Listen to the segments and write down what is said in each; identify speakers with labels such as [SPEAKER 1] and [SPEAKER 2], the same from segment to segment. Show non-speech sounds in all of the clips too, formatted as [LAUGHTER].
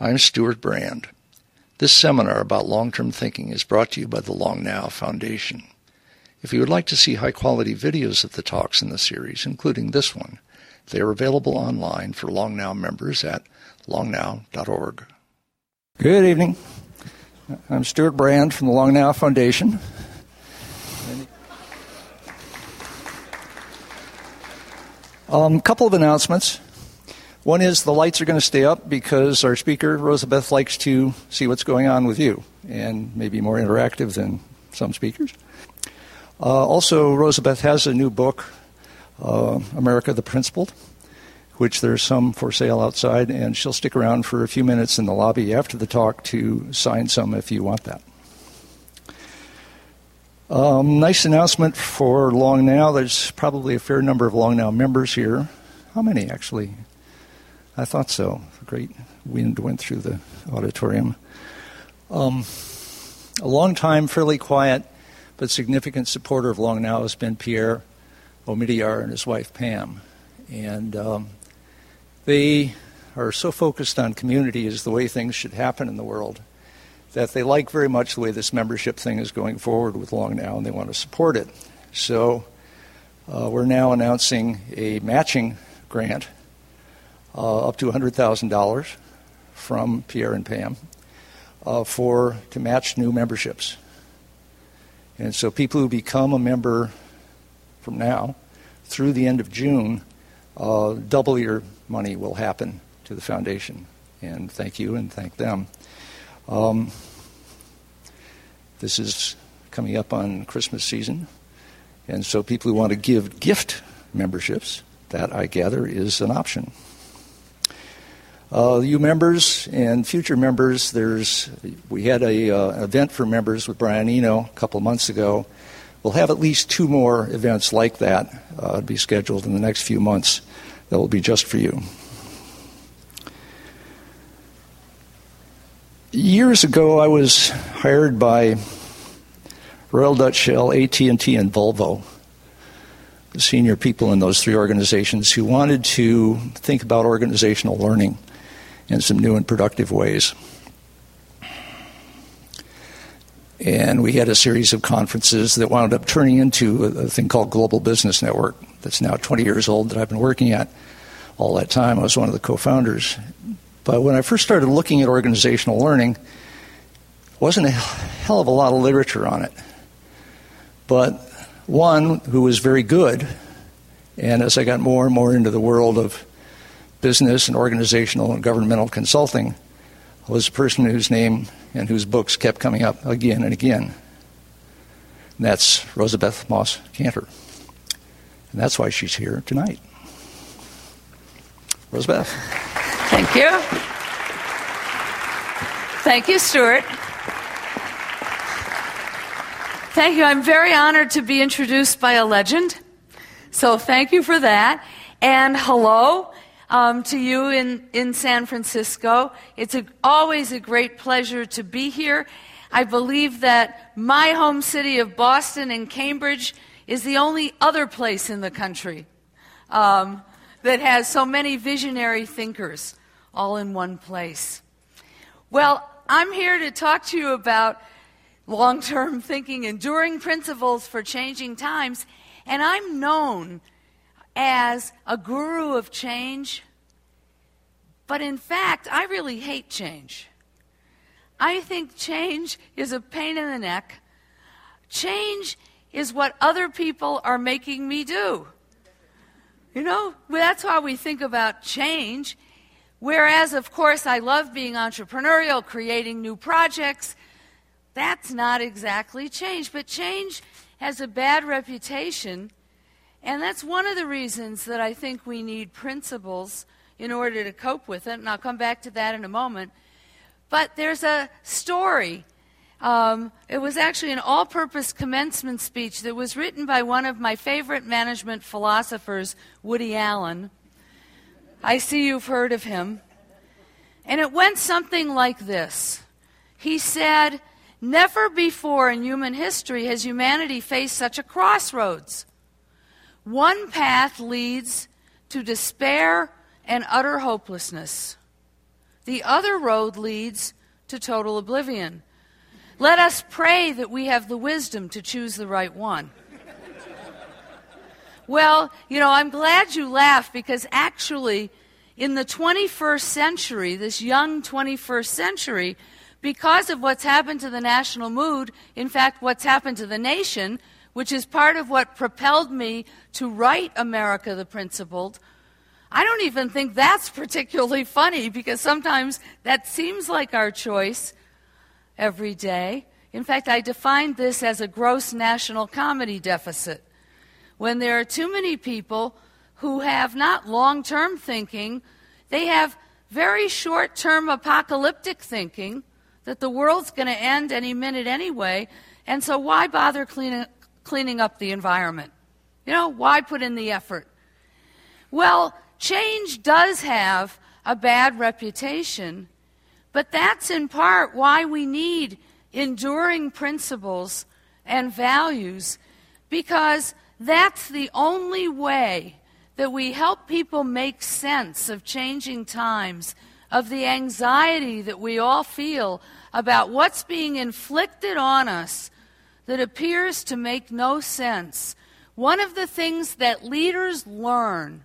[SPEAKER 1] I'm Stewart Brand. This seminar about long term thinking is brought to you by the Long Now Foundation. If you would like to see high quality videos of the talks in the series, including this one, they are available online for Long Now members at longnow.org. Good evening. I'm Stewart Brand from the Long Now Foundation. A um, couple of announcements. One is the lights are going to stay up because our speaker, Rosabeth, likes to see what's going on with you and maybe more interactive than some speakers. Uh, also, Rosabeth has a new book, uh, America the Principled, which there's some for sale outside, and she'll stick around for a few minutes in the lobby after the talk to sign some if you want that. Um, nice announcement for Long Now. There's probably a fair number of Long Now members here. How many, actually? I thought so. A great wind went through the auditorium. Um, a long time, fairly quiet, but significant supporter of Long Now has been Pierre Omidyar and his wife Pam. And um, they are so focused on community as the way things should happen in the world that they like very much the way this membership thing is going forward with Long Now and they want to support it. So uh, we're now announcing a matching grant up to $100,000 from Pierre and Pam uh, for to match new memberships. And so people who become a member from now through the end of June, uh, double your money will happen to the foundation. And thank you and thank them. Um, this is coming up on Christmas season. And so people who want to give gift memberships, that I gather is an option. Uh, you members and future members, there's we had a uh, event for members with Brian Eno a couple months ago. We'll have at least two more events like that uh, be scheduled in the next few months. That will be just for you. Years ago, I was hired by Royal Dutch Shell, AT&T, and Volvo, the senior people in those three organizations who wanted to think about organizational learning in some new and productive ways. And we had a series of conferences that wound up turning into a, thing called Global Business Network that's now 20 years old that I've been working at all that time. I was one of the co founders. But when I first started looking at organizational learning, wasn't a hell of a lot of literature on it. But one who was very good, and as I got more and more into the world of business and organizational and governmental consulting was a person whose name and whose books kept coming up again and again. And that's Rosabeth Moss Kanter. And that's why she's here tonight. Rosabeth.
[SPEAKER 2] Thank you. Thank you, Stewart. Thank you. I'm very honored to be introduced by a legend. So thank you for that. And hello um, to you in, in San Francisco. It's a, always a great pleasure to be here. I believe that my home city of Boston and Cambridge is the only other place in the country um, that has so many visionary thinkers all in one place. Well, I'm here to talk to you about long term thinking, enduring principles for changing times, and I'm known as a guru of change, but in fact, I really hate change. I think change is a pain in the neck. Change is what other people are making me do. You know, that's how we think about change. Whereas, of course, I love being entrepreneurial, creating new projects. That's not exactly change. But change has a bad reputation and that's one of the reasons that I think we need principles in order to cope with it. And I'll come back to that in a moment. But there's a story. Um, it was actually an all purpose commencement speech that was written by one of my favorite management philosophers, Woody Allen. I see you've heard of him. And it went something like this He said, Never before in human history has humanity faced such a crossroads. One path leads to despair and utter hopelessness. the other road leads to total oblivion. Let us pray that we have the wisdom to choose the right one. well, you know, I'm glad you laughed because actually, in the 21st century, this young 21st century, because of what's happened to the national mood, in fact, what's happened to the nation, which is part of what propelled me to write America the Principled, I don't even think that's [LAUGHS] particularly funny because sometimes that seems like our choice every day. In fact, I defined this as a gross national comedy deficit. When there are too many people who have not long term thinking, they have very short term apocalyptic thinking that the world's going to end any minute anyway, and so why bother cleaning, cleaning up the environment? You know, why put in the effort? Well, change does have a bad reputation, but that's in part why we need enduring principles and values, because that's the only way that we help people make sense of changing times, of the anxiety that we all feel about what's being inflicted on us that appears to make no sense. One of the things that leaders learn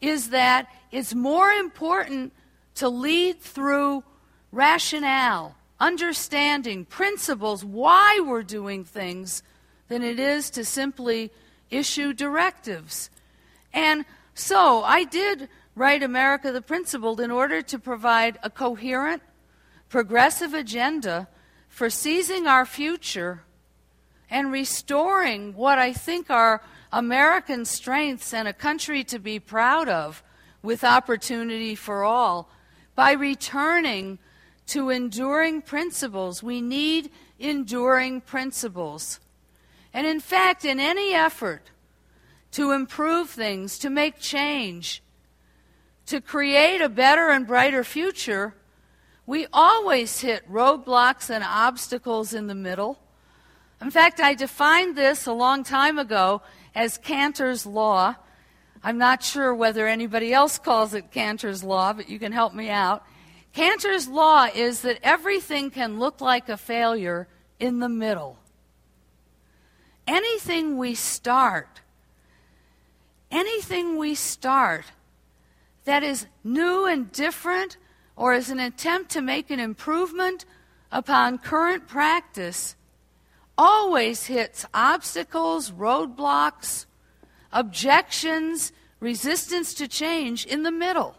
[SPEAKER 2] is that it's more important to lead through rationale, understanding, principles, why we're doing things, than it is to simply issue directives. And so I did write America the Principled in order to provide a coherent, progressive agenda for seizing our future and restoring what I think are American strengths and a country to be proud of with opportunity for all by returning to enduring principles. We need enduring principles. And in fact, in any effort to improve things, to make change, to create a better and brighter future, we always hit roadblocks and obstacles in the middle. In fact, I defined this a long time ago as Kanter's Law. I'm not sure whether anybody else calls it Kanter's Law, but you can help me out. Kanter's Law is that everything can look like a failure in the middle. Anything we start, anything we start that is new and different or is an attempt to make an improvement upon current practice always hits obstacles, roadblocks, objections, resistance to change in the middle.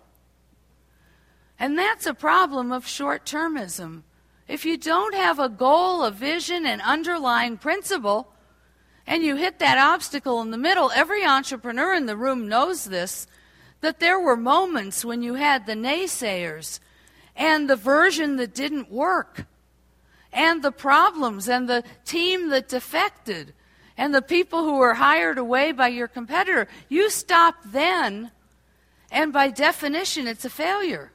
[SPEAKER 2] And that's a problem of short termism. If you don't have a goal, a vision, an underlying principle, and you hit that obstacle in the middle, every entrepreneur in the room knows this that there were moments when you had the naysayers and the version that didn't work, and the problems, and the team that defected, and the people who were hired away by your competitor. You stop then, and by definition, it's a failure.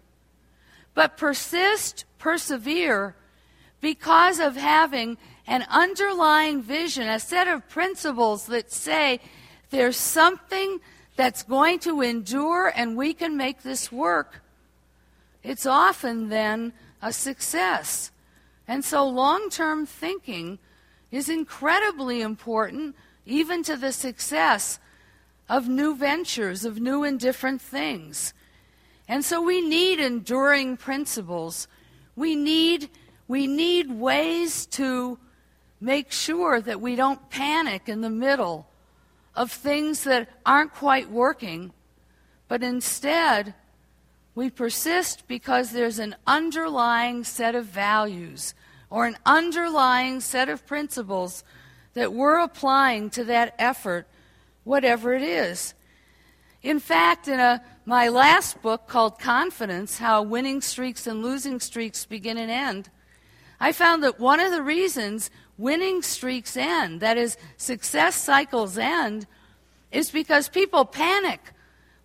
[SPEAKER 2] But persist, persevere, because of having an underlying vision, a set of principles that say there's something that's going to endure and we can make this work it's often then a success. And so long term thinking is incredibly important, even to the success of new ventures, of new and different things. And so we need enduring principles. We need, we need ways to make sure that we don't panic in the middle of things that aren't quite working, but instead we persist because there's an underlying set of values or an underlying set of principles that we're applying to that effort, whatever it is. In fact, in a, my last book called Confidence How Winning Streaks and Losing Streaks Begin and End, I found that one of the reasons winning streaks end, that is, success cycles end, is because people panic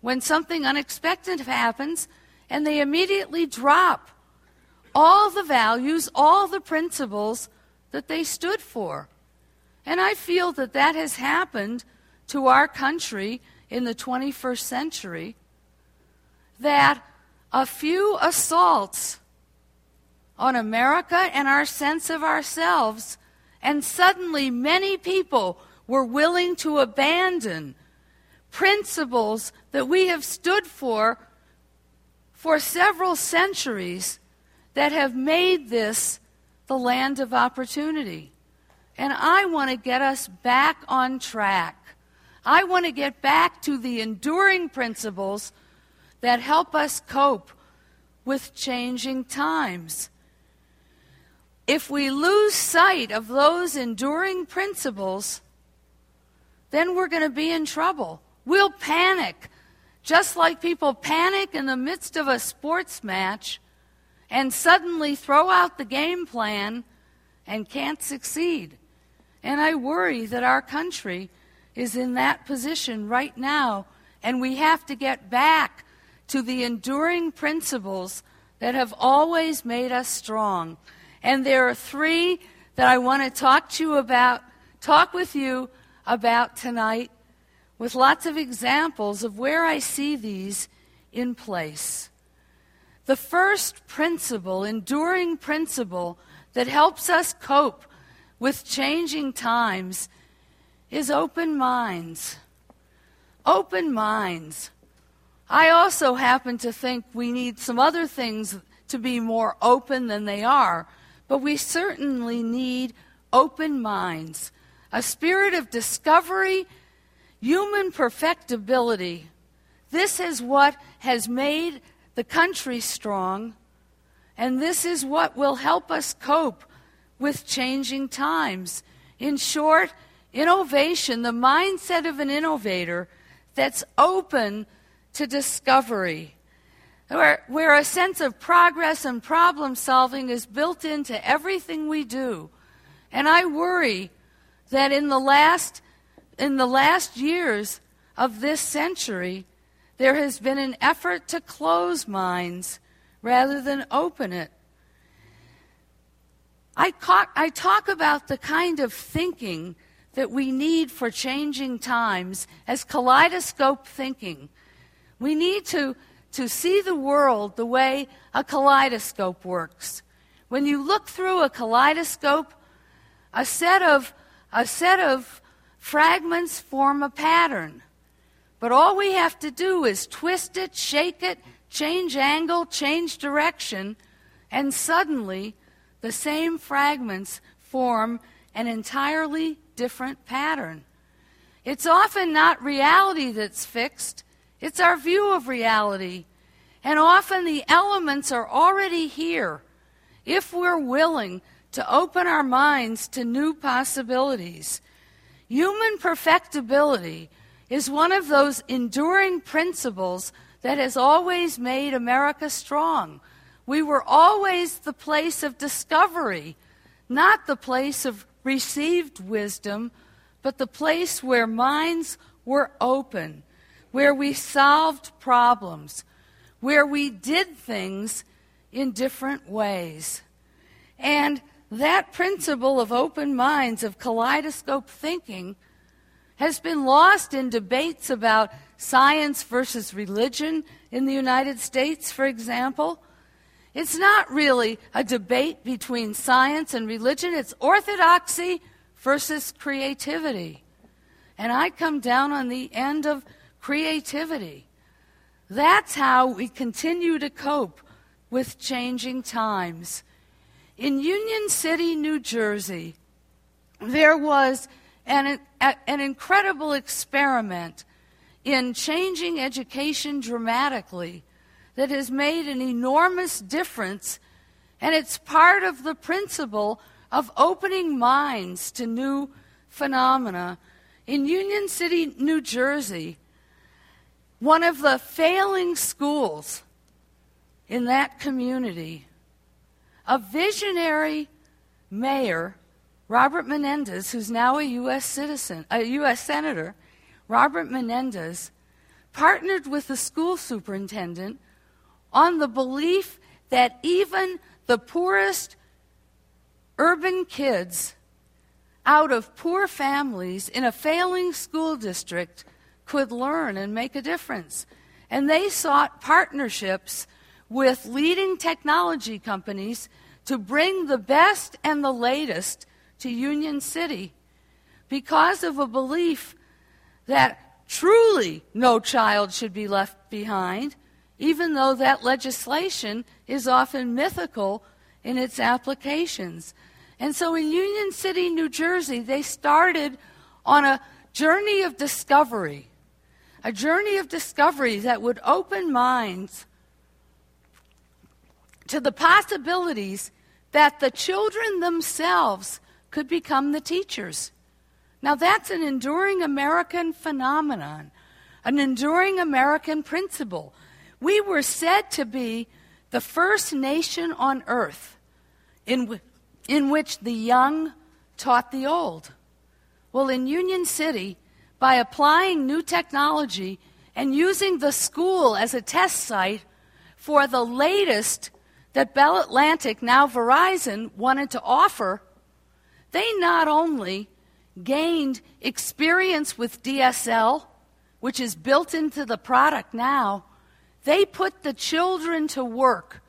[SPEAKER 2] when something unexpected happens and they immediately drop all the values, all the principles that they stood for. And I feel that that has happened to our country in the 21st century. That a few assaults on America and our sense of ourselves, and suddenly many people were willing to abandon principles that we have stood for for several centuries that have made this the land of opportunity. And I want to get us back on track. I want to get back to the enduring principles that help us cope with changing times. If we lose sight of those enduring principles, then we're going to be in trouble. We'll panic, just like people panic in the midst of a sports match and suddenly throw out the game plan and can't succeed. And I worry that our country is in that position right now, and we have to get back to the enduring principles that have always made us strong. And there are three that I want to talk to you about, talk with you about tonight, with lots of examples of where I see these in place. The first principle, enduring principle, that helps us cope with changing times is open minds. Open minds. I also happen to think we need some other things to be more open than they are, but we certainly need open minds, a spirit of discovery, human perfectibility. This is what has made the country strong, and this is what will help us cope with changing times. In short, innovation, the mindset of an innovator that's open to discovery, where, where a sense of progress and problem solving is built into everything we do. And I worry that in the last, in the last years of this century, there has been an effort to close minds rather than open it. I, talk, I talk about the kind of thinking that we need for changing times as kaleidoscope thinking. We need to, to see the world the way a kaleidoscope works. When you look through a kaleidoscope, a set of, a set of fragments form a pattern. But all we have to do is twist it, shake it, change angle, change direction, and suddenly the same fragments form an entirely different pattern. It's often not reality that's fixed, it's our view of reality. And often the elements are already here if we're willing to open our minds to new possibilities. Human perfectibility is one of those enduring principles that has always made America strong. We were always the place of discovery, not the place of received wisdom, but the place where minds were open, where we solved problems, where we did things in different ways. And that principle of open minds, of kaleidoscope thinking, has been lost in debates about science versus religion in the United States, for example. It's not really a debate between science and religion, it's orthodoxy versus creativity. And I come down on the end of creativity. That's how we continue to cope with changing times. In Union City, New Jersey, there was an, an incredible experiment in changing education dramatically that has made an enormous difference, and it's part of the principle of opening minds to new phenomena. In Union City, New Jersey, one of the failing schools in that community, a visionary mayor Robert Menendez, who's now a U.S. citizen, a U.S. senator, Robert Menendez, partnered with the school superintendent on the belief that even the poorest urban kids out of poor families in a failing school district could learn and make a difference. And they sought partnerships with leading technology companies to bring the best and the latest to Union City because of a belief that truly no child should be left behind, even though that legislation is often mythical in its applications. And so in Union City, New Jersey, they started on a journey of discovery, a journey of discovery that would open minds to the possibilities that the children themselves could become the teachers. Now, that's an enduring American phenomenon, an enduring American principle. We were said to be the first nation on earth in, w- in which the young taught the old. Well, in Union City, by applying new technology and using the school as a test site for the latest that Bell Atlantic, now Verizon, wanted to offer, they not only gained experience with DSL, which is built into the product now, they put the children to work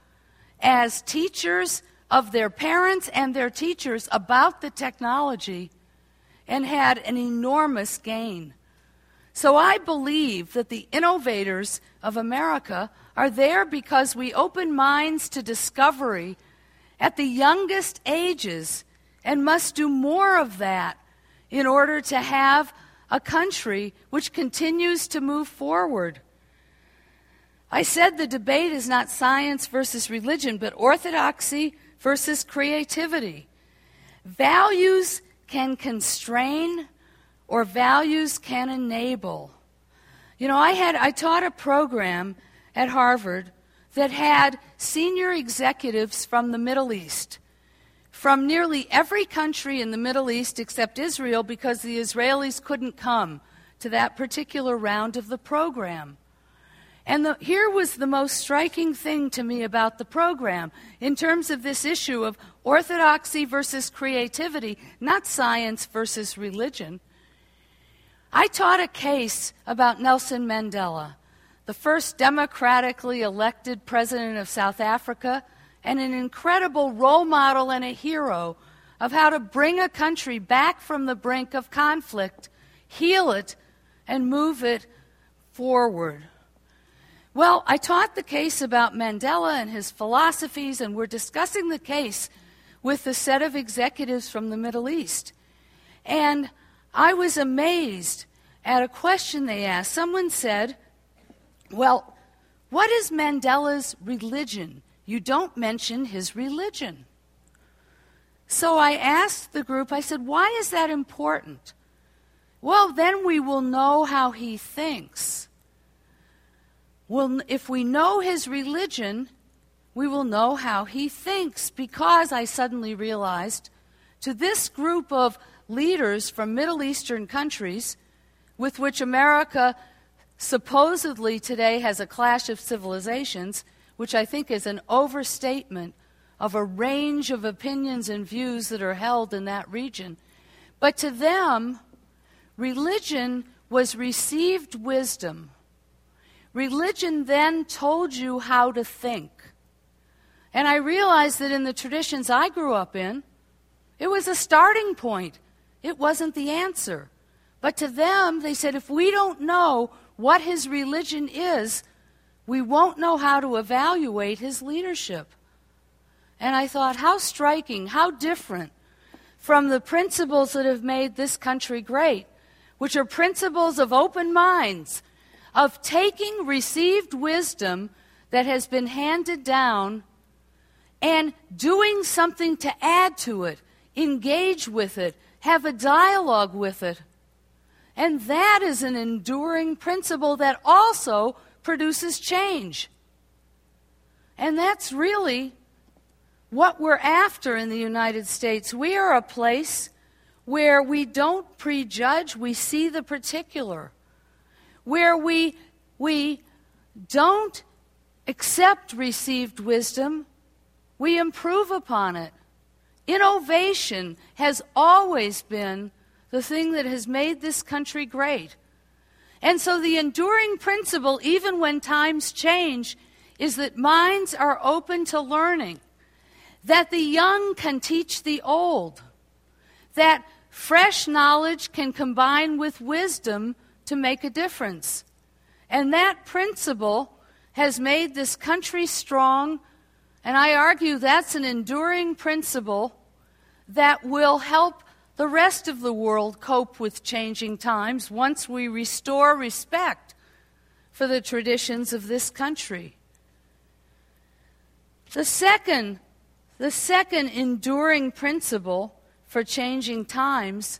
[SPEAKER 2] as teachers of their parents and their teachers about the technology and had an enormous gain. So I believe that the innovators of America are there because we open minds to discovery at the youngest ages and must do more of that in order to have a country which continues to move forward. I said the debate is not science versus religion, but orthodoxy versus creativity. Values can constrain or values can enable. You know, I had I taught a program at Harvard that had senior executives from the Middle East, from nearly every country in the Middle East except Israel because the Israelis couldn't come to that particular round of the program. And the, here was the most striking thing to me about the program in terms of this issue of orthodoxy versus creativity, not science versus religion. I taught a case about Nelson Mandela, the first democratically elected president of South Africa, and an incredible role model and a hero of how to bring a country back from the brink of conflict, heal it, and move it forward. Well, I taught the case about Mandela and his philosophies, and we're discussing the case with a set of executives from the Middle East. And I was amazed at a question they asked. Someone said, Well, what is Mandela's religion? You don't mention his religion. So I asked the group, I said, Why is that important? Well, then we will know how he thinks. Well, if we know his religion, we will know how he thinks. Because I suddenly realized to this group of leaders from Middle Eastern countries with which America supposedly today has a clash of civilizations, which I think is an overstatement of a range of opinions and views that are held in that region. But to them, religion was received wisdom. Religion then told you how to think. And I realized that in the traditions I grew up in, it was a starting point. It wasn't the answer. But to them, they said, if we don't know what his religion is, we won't know how to evaluate his leadership. And I thought, how striking, how different from the principles that have made this country great, which are principles of open minds, of taking received wisdom that has been handed down and doing something to add to it, engage with it, have a dialogue with it. And that is an enduring principle that also produces change. And that's really what we're after in the United States. We are a place where we don't prejudge, we see the particular. Where we, we don't accept received wisdom, we improve upon it. Innovation has always been the thing that has made this country great. And so the enduring principle, even when times change, is that minds are open to learning, that the young can teach the old, that fresh knowledge can combine with wisdom to make a difference. And that principle has made this country strong, and I argue that's an enduring principle that will help the rest of the world cope with changing times once we restore respect for the traditions of this country. The second, the second enduring principle for changing times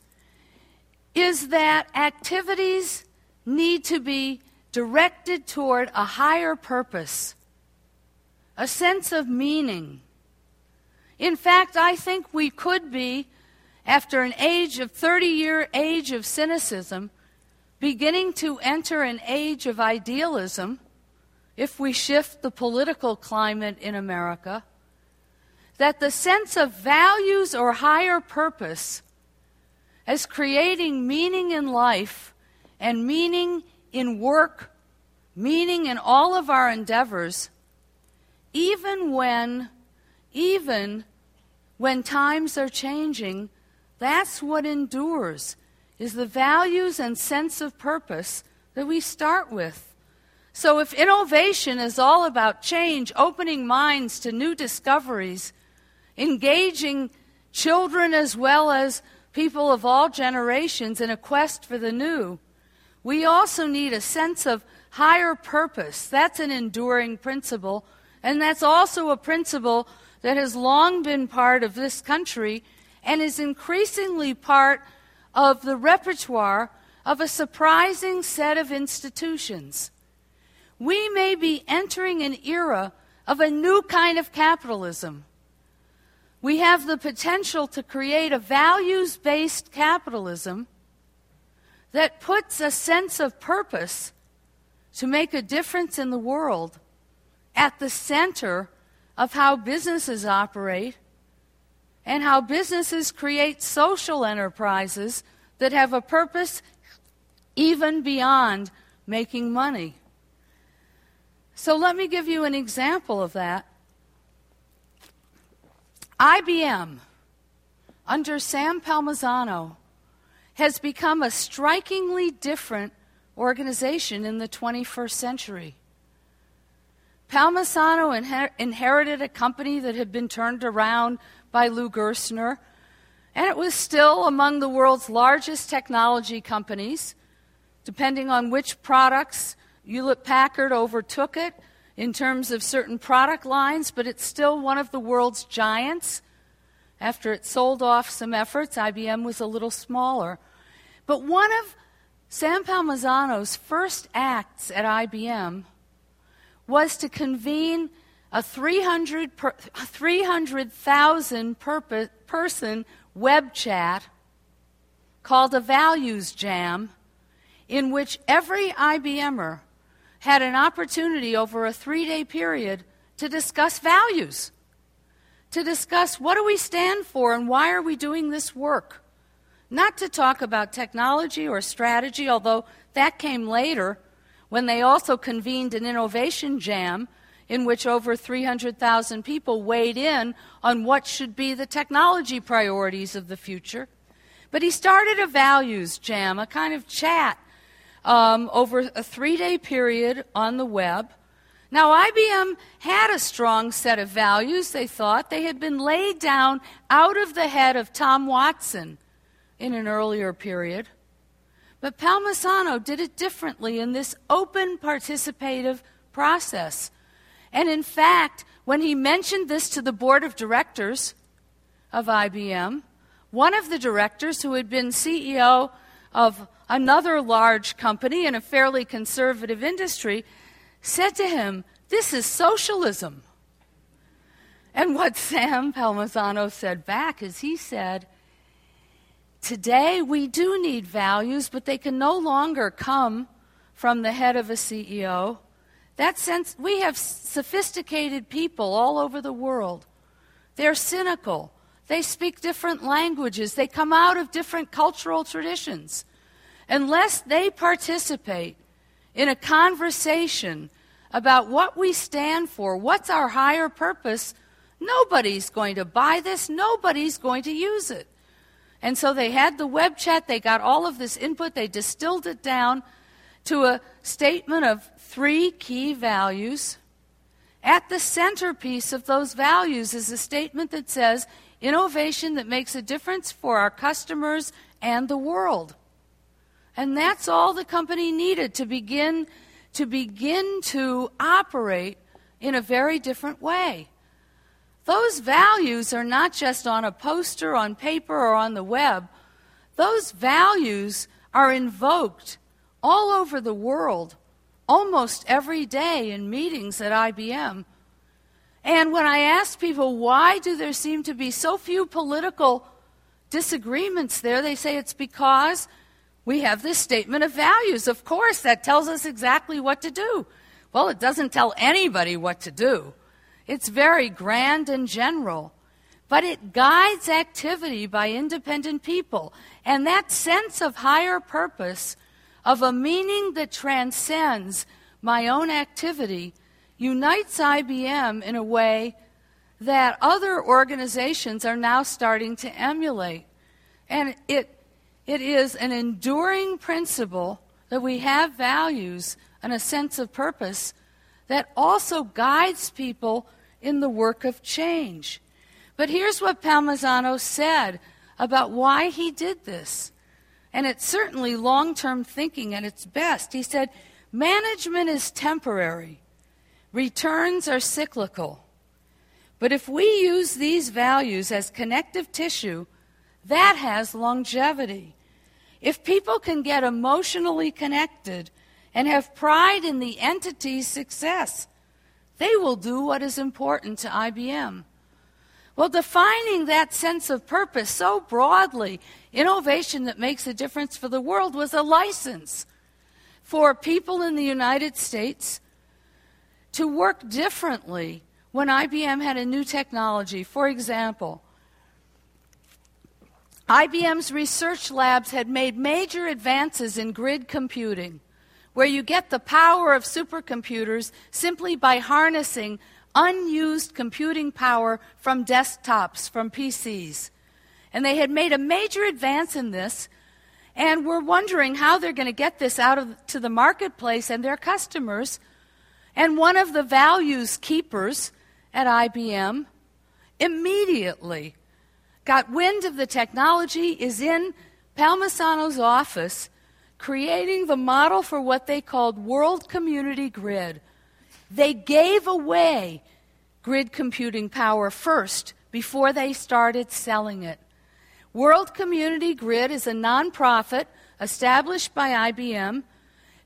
[SPEAKER 2] is that activities need to be directed toward a higher purpose, a sense of meaning. In fact, I think we could be, after an age of 30 year age of cynicism, beginning to enter an age of idealism if we shift the political climate in America, that the sense of values or higher purpose as creating meaning in life and meaning in work, meaning in all of our endeavors, even when, even when times are changing, that's what endures is the values and sense of purpose that we start with. So, if innovation is all about change, opening minds to new discoveries, engaging children as well as people of all generations in a quest for the new, we also need a sense of higher purpose. That's an enduring principle, and that's also a principle that has long been part of this country and is increasingly part of the repertoire of a surprising set of institutions. We may be entering an era of a new kind of capitalism. We have the potential to create a values based capitalism that puts a sense of purpose to make a difference in the world at the center of how businesses operate and how businesses create social enterprises that have a purpose even beyond making money. So let me give you an example of that. IBM, under Sam Palmisano, has become a strikingly different organization in the 21st century. Palmisano inher- inherited a company that had been turned around by Lou Gerstner, and it was still among the world's largest technology companies. Depending on which products, Hewlett Packard overtook it in terms of certain product lines, but it's still one of the world's giants. After it sold off some efforts, IBM was a little smaller. But one of Sam Palmisano's first acts at IBM was to convene a 300,000 300, person web chat called a Values Jam, in which every IBMer had an opportunity over a three day period to discuss values, to discuss what do we stand for and why are we doing this work. Not to talk about technology or strategy, although that came later when they also convened an innovation jam in which over 300,000 people weighed in on what should be the technology priorities of the future. But he started a values jam, a kind of chat, um, over a three day period on the web. Now, IBM had a strong set of values, they thought. They had been laid down out of the head of Tom Watson in an earlier period. But Palmisano did it differently in this open participative process. And in fact, when he mentioned this to the board of directors of IBM, one of the directors, who had been CEO of another large company in a fairly conservative industry, said to him, This is socialism. And what [LAUGHS] Sam Palmisano said back is he said, Today we do need values, but they can no longer come from the head of a CEO. That sense, we have sophisticated people all over the world. They're cynical. They speak different languages. They come out of different cultural traditions. Unless they participate in a conversation about what we stand for, what's our higher purpose, nobody's going to buy this, nobody's going to use it. And so they had the web chat, they got all of this input, they distilled it down to a statement of three key values. At the centerpiece of those values is a statement that says innovation that makes a difference for our customers and the world. And that's all the company needed to begin to begin to operate in a very different way. Those values are not just on a poster, on paper, or on the web. Those values are invoked all over the world almost every day in meetings at IBM. And when I ask people why do there seem to be so few political disagreements there, they say it's because we have this statement of values. Of course, that tells us exactly what to do. Well, it doesn't tell anybody what to do. It's very grand and general, but it guides activity by independent people. And that sense of higher purpose, of a meaning that transcends my own activity, unites IBM in a way that other organizations are now starting to emulate. And it it is an enduring principle that we have values and a sense of purpose that also guides people in the work of change. But here's what Palmisano said about why he did this. And it's certainly long term thinking at its best. He said, Management is temporary, returns are cyclical. But if we use these values as connective tissue, that has longevity. If people can get emotionally connected and have pride in the entity's success, they will do what is important to IBM. Well, defining that sense of purpose so broadly, innovation that makes a difference for the world, was a license for people in the United States to work differently when IBM had a new technology. For example, IBM's research labs had made major advances in grid computing, where you get the power of supercomputers simply by harnessing unused computing power from desktops, from PCs. And they had made a major advance in this, and were wondering how they're going to get this out of, to the marketplace and their customers. And one of the values keepers at IBM immediately got wind of the technology, is in Palmisano's office creating the model for what they called World Community Grid. They gave away grid computing power first before they started selling it. World Community Grid is a nonprofit established by IBM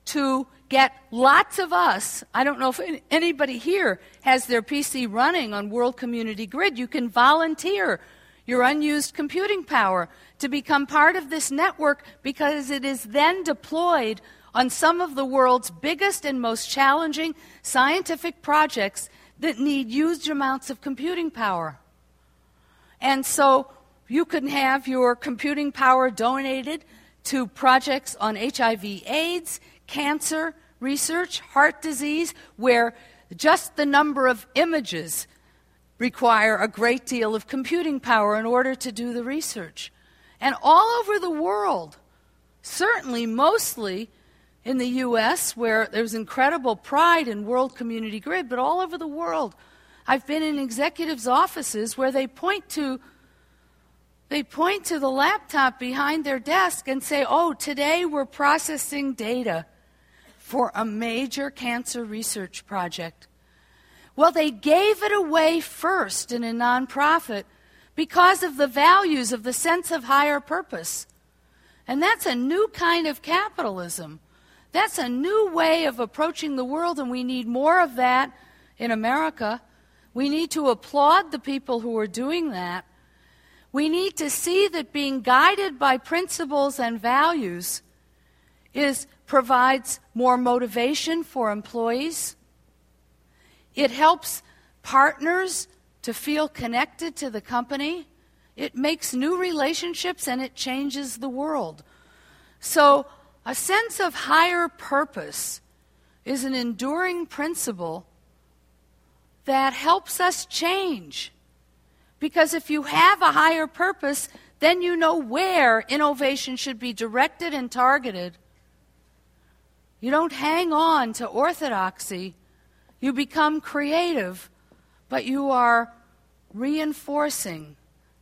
[SPEAKER 2] to get lots of us. I don't know if anybody here has their PC running on World Community Grid. You can volunteer your unused computing power to become part of this network because it is then deployed on some of the world's biggest and most challenging scientific projects that need huge amounts of computing power. And so you can have your computing power donated to projects on HIV, AIDS, cancer research, heart disease, where just the number of images require a great deal of computing power in order to do the research. And all over the world, certainly mostly in the US, where there's incredible pride in World Community Grid, but all over the world, I've been in executives' offices where they point to they point to the laptop behind their desk and say, "Oh, today we're processing data for a major cancer research project." Well, they gave it away first in a nonprofit because of the values of the sense of higher purpose. And that's a new kind of capitalism. That's a new way of approaching the world, and we need more of that in America. We need to applaud the people who are doing that. We need to see that being guided by principles and values is provides more motivation for employees it helps partners to feel connected to the company. It makes new relationships and it changes the world. So, a sense of higher purpose is an enduring principle that helps us change. Because if you have a higher purpose, then you know where innovation should be directed and targeted. You don't hang on to orthodoxy. You become creative, but you are reinforcing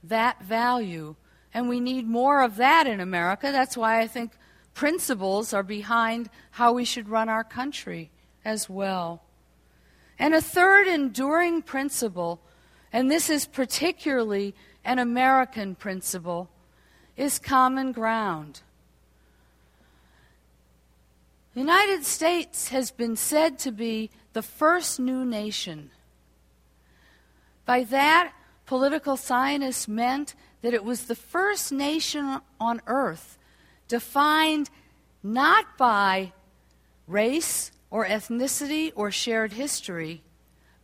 [SPEAKER 2] that value. And we need more of that in America. That's why I think principles are behind how we should run our country as well. And a third enduring principle, and this is particularly an American principle, is common ground. The United States has been said to be the first new nation. By that, political scientists meant that it was the first nation on earth defined not by race or ethnicity or shared history,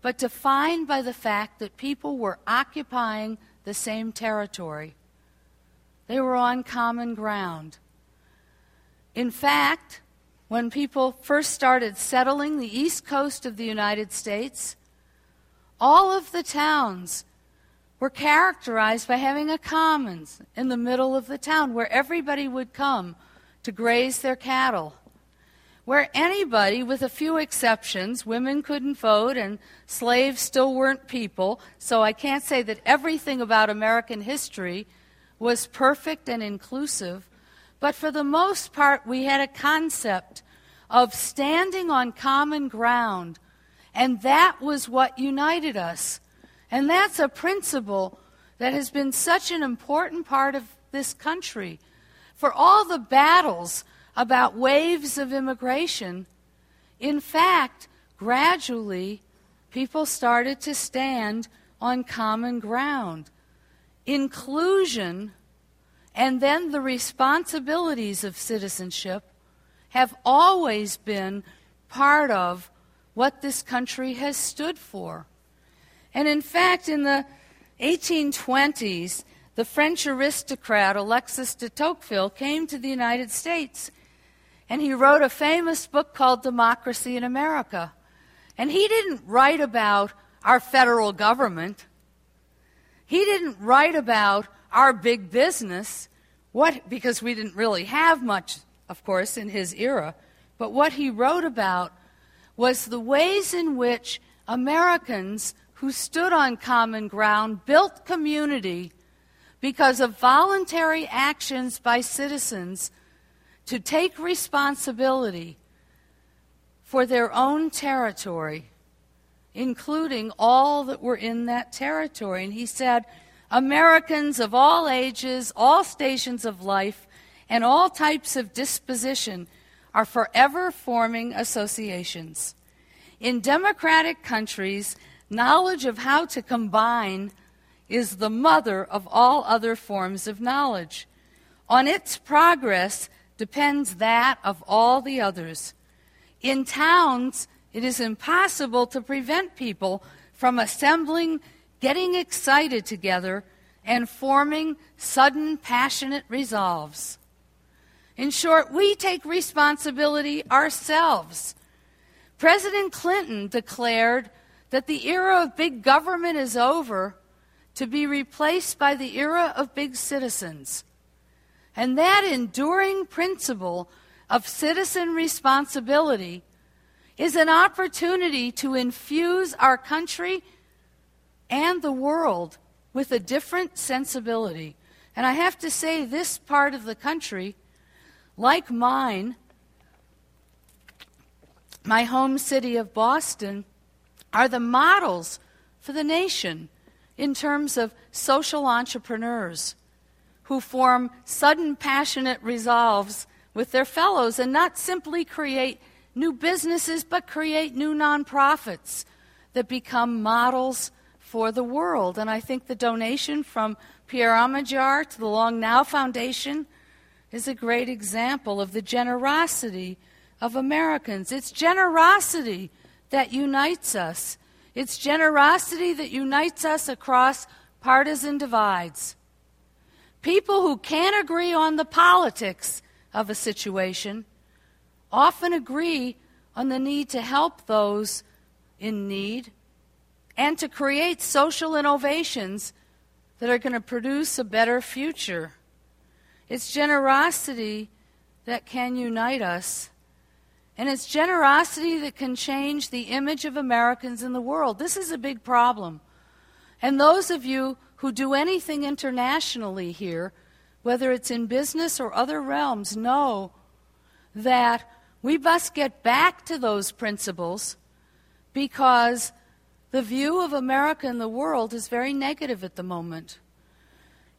[SPEAKER 2] but defined by the fact that people were occupying the same territory. They were on common ground. In fact, when people first started settling the east coast of the United States, all of the towns were characterized by having a commons in the middle of the town where everybody would come to graze their cattle. Where anybody, with a few exceptions, women couldn't vote and slaves still weren't people, so I can't say that everything about American history was perfect and inclusive, but for the most part, we had a concept of standing on common ground, and that was what united us. And that's a principle that has been such an important part of this country. For all the battles about waves of immigration, in fact, gradually, people started to stand on common ground. Inclusion and then the responsibilities of citizenship have always been part of what this country has stood for. And in fact, in the 1820s, the French aristocrat Alexis de Tocqueville came to the United States and he wrote a famous book called Democracy in America. And he didn't write about our federal government. He didn't write about our big business, what because we didn't really have much, of course, in his era. But what he wrote about was the ways in which Americans who stood on common ground built community because of voluntary actions by citizens to take responsibility for their own territory, including all that were in that territory. And he said, Americans of all ages, all stations of life, and all types of disposition are forever forming associations. In democratic countries, Knowledge of how to combine is the mother of all other forms of knowledge. On its progress depends that of all the others. In towns, it is impossible to prevent people from assembling, getting excited together, and forming sudden passionate resolves. In short, we take responsibility ourselves. President Clinton declared that the era of big government is over to be replaced by the era of big citizens. And that enduring principle of citizen responsibility is an opportunity to infuse our country and the world with a different sensibility. And I have to say, this part of the country, like mine, my home city of Boston, are the models for the nation in terms of social entrepreneurs who form sudden passionate resolves with their fellows and not simply create new businesses but create new nonprofits that become models for the world. And I think the donation from Pierre Omidyar to the Long Now Foundation is a great example of the generosity of Americans. It's generosity that unites us. It's generosity that unites us across partisan divides. People who can't agree on the politics of a situation often agree on the need to help those in need and to create social innovations that are going to produce a better future. It's generosity that can unite us. And it's generosity that can change the image of Americans in the world. This is a big problem. And those of you who do anything internationally here, whether it's in business or other realms, know that we must get back to those principles because the view of America in the world is very negative at the moment.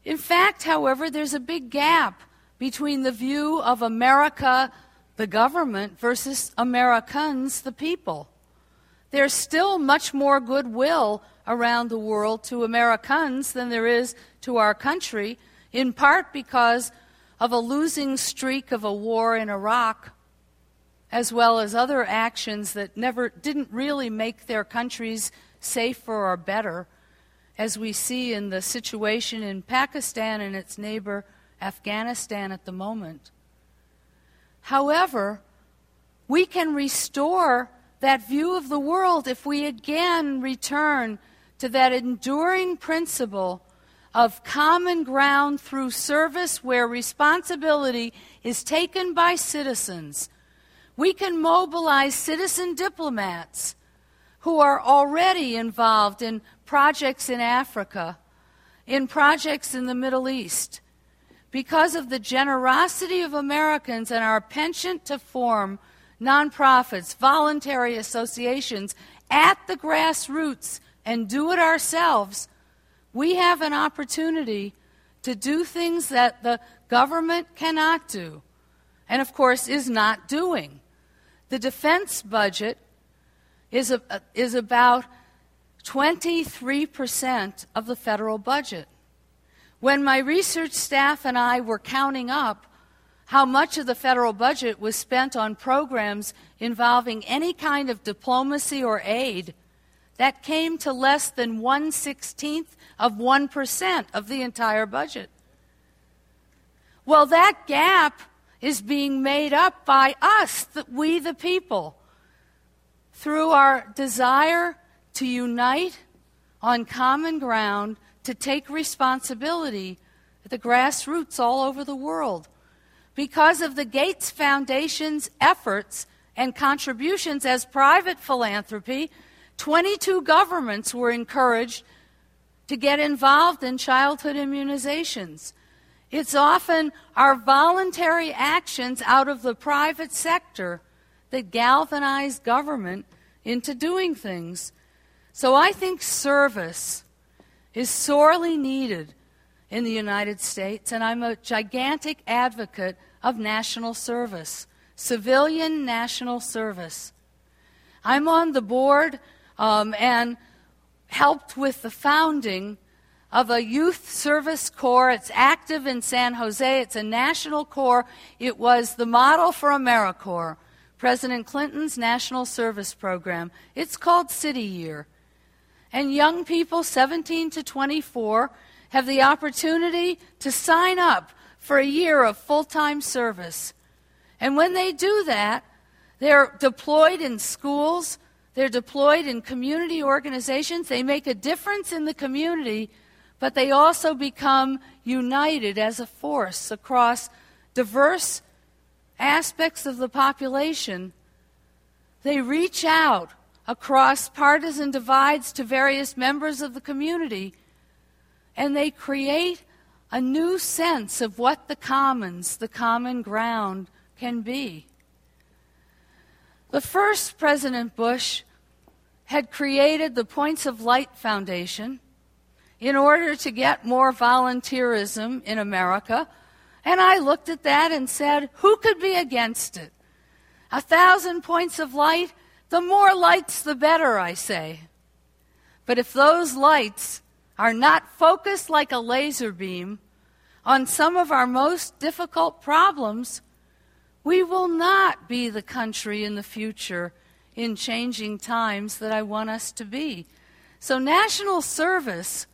[SPEAKER 2] In fact, however, there's a big gap between the view of America, the government, versus Americans, the people. There's still much more goodwill around the world to Americans than there is to our country, in part because of a losing streak of a war in Iraq, as well as other actions that never didn't really make their countries safer or better, as we see in the situation in Pakistan and its neighbor Afghanistan at the moment. However, we can restore that view of the world if we again return to that enduring principle of common ground through service where responsibility is taken by citizens. We can mobilize citizen diplomats who are already involved in projects in Africa, in projects in the Middle East, because of the generosity of Americans and our penchant to form nonprofits, voluntary associations at the grassroots and do it ourselves, we have an opportunity to do things that the government cannot do, and of course is not doing. The defense budget is, a, is about 23% of the federal budget. When my research staff and I were counting up how much of the federal budget was spent on programs involving any kind of diplomacy or aid, that came to less than 1 16th of 1% of the entire budget. Well, that gap is being made up by us, we the people, through our desire to unite on common ground to take responsibility at the grassroots all over the world. Because of the Gates Foundation's efforts and contributions as private philanthropy, 22 governments were encouraged to get involved in childhood immunizations. It's often our voluntary actions out of the private sector that galvanize government into doing things. So I think service is sorely needed in the United States, and I'm a gigantic advocate of national service, civilian national service. I'm on the board um, and helped with the founding of a youth service corps. It's active in San Jose. It's a national corps. It was the model for AmeriCorps, President Clinton's national service program. It's called City Year. And young people 17 to 24 have the opportunity to sign up for a year of full time service. And when they do that, they're deployed in schools, they're deployed in community organizations, they make a difference in the community, but they also become united as a force across diverse aspects of the population. They reach out across partisan divides to various members of the community, and they create a new sense of what the commons, the common ground, can be. The first President Bush had created the Points of Light Foundation in order to get more volunteerism in America. And I looked at that and said, who could be against it? A thousand points of light the more lights, the better, I say. But if those lights are not focused like a laser beam on some of our most difficult problems, we will not be the country in the future in changing times that I want us to be. So, national service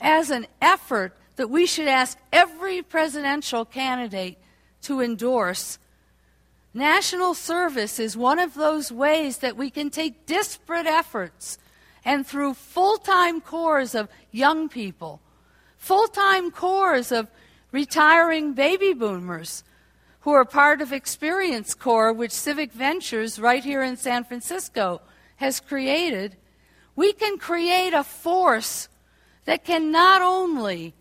[SPEAKER 2] as an effort that we should ask every presidential candidate to endorse National service is one of those ways that we can take disparate efforts and through full time corps of young people, full time corps of retiring baby boomers who are part of Experience Corps, which Civic Ventures right here in San Francisco has created, we can create a force that can not only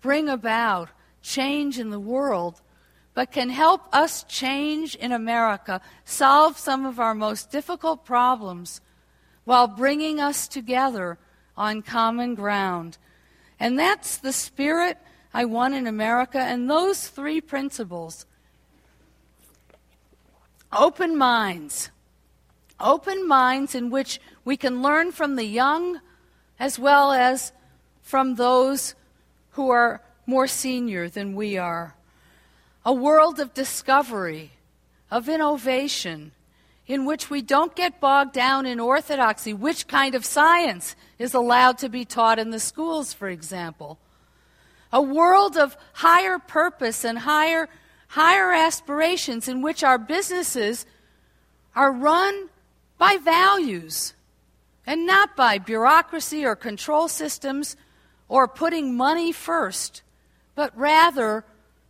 [SPEAKER 2] bring about change in the world, but can help us change in America, solve some of our most difficult problems while bringing us together on common ground. And that's the spirit I want in America, and those three principles open minds. Open minds in which we can learn from the young as well as from those who are more senior than we are a world of discovery, of innovation, in which we don't get bogged down in orthodoxy, which kind of science is allowed to be taught in the schools, for example. A world of higher purpose and higher, higher aspirations in which our businesses are run by values and not by bureaucracy or control systems or putting money first, but rather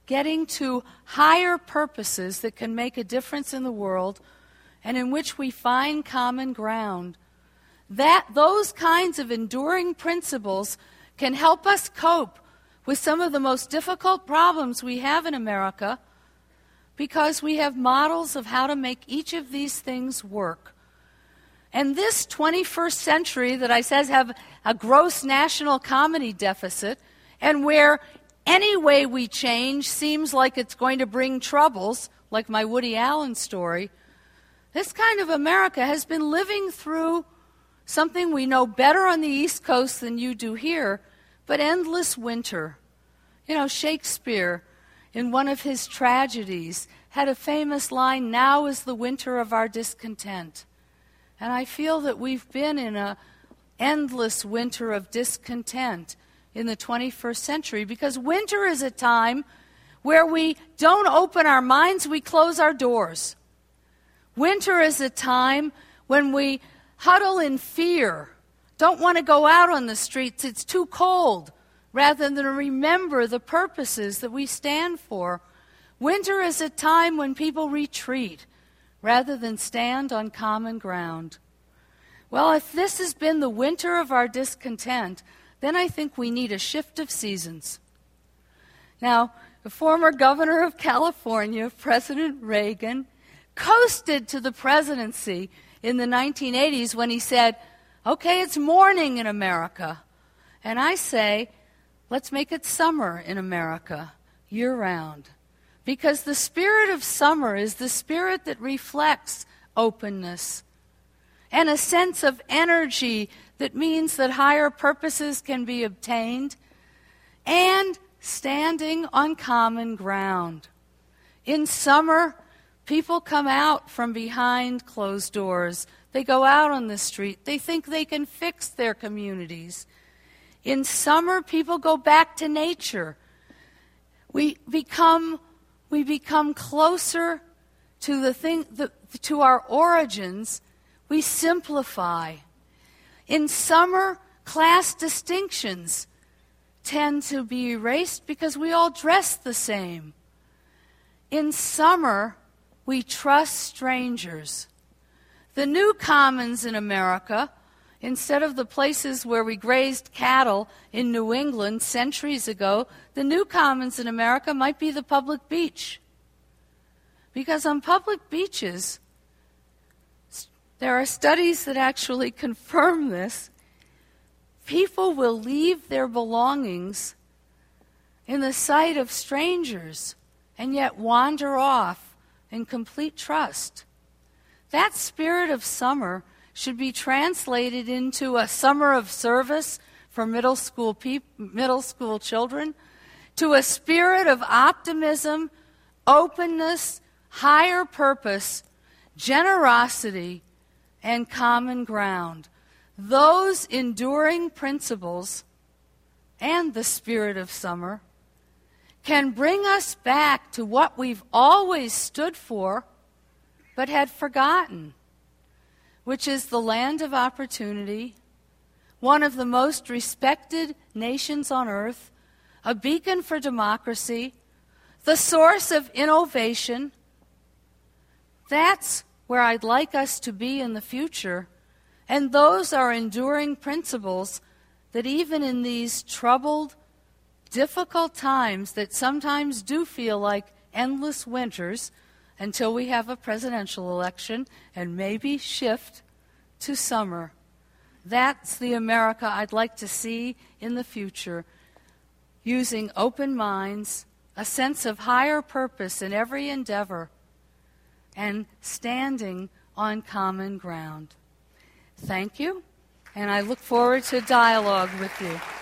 [SPEAKER 2] getting to higher purposes that can make a difference in the world and in which we find common ground. That those kinds of enduring principles can help us cope with some of the most difficult problems we have in America because we have models of how to make each of these things work. And this 21st century that I says have a gross national comedy deficit and where any way we change seems like it's going to bring troubles, like my Woody Allen story. This kind of America has been living through something we know better on the East Coast than you do here, but endless winter. You know, Shakespeare, in one of his tragedies, had a famous line Now is the winter of our discontent. And I feel that we've been in a endless winter of discontent in the 21st century because winter is a time where we don't open our minds, we close our doors. Winter is a time when we huddle in fear, don't want to go out on the streets, it's too cold, rather than remember the purposes that we stand for. Winter is a time when people retreat rather than stand on common ground. Well, if this has been the winter of our discontent, then I think we need a shift of seasons. Now, the former governor of California, President Reagan, coasted to the presidency in the 1980s when he said, Okay, it's morning in America. And I say, let's make it summer in America, year round. Because the spirit of summer is the spirit that reflects openness and a sense of energy that means that higher purposes can be obtained, and standing on common ground. In summer, people come out from behind closed doors. They go out on the street. They think they can fix their communities. In summer, people go back to nature. We become, we become closer to the thing, the, to our origins. We simplify. In summer, class distinctions tend to be erased because we all dress the same. In summer, we trust strangers. The new commons in America, instead of the places where we grazed cattle in New England centuries ago, the new commons in America might be the public beach. Because on public beaches, there are studies that actually [LAUGHS] confirm this. People will leave their belongings in the sight of strangers and yet wander off in complete trust. That spirit of summer should be translated into a summer of service for middle school, middle school children, to a spirit of optimism, openness, higher purpose, generosity, and common ground. Those enduring principles and the spirit of summer can bring us back to what we've always stood for but had forgotten, which is the land of opportunity, one of the most respected nations on earth, a beacon for democracy, the source of innovation. That's where I'd like us to be in the future. And those are enduring principles that even in these troubled, difficult times that sometimes do feel like endless winters until we have a presidential election and maybe shift to summer. That's the America I'd like to see in the future, using open minds, a sense of higher purpose in every endeavor, and standing on common ground. Thank you, and I look forward to dialogue with you.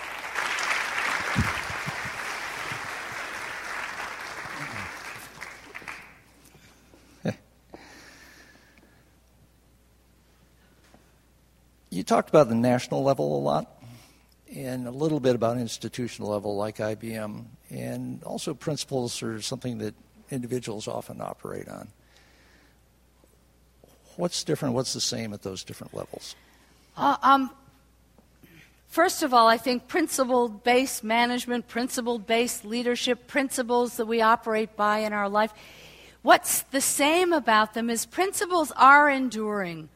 [SPEAKER 1] You talked about the national level a lot and a little bit about institutional level like IBM, and also principles are something that individuals often operate on. What's different? What's the same at those different levels?
[SPEAKER 2] Uh, um, first of all, I think principle based management, principle based leadership, principles that we operate by in our life, what's the same about them is principles are enduring.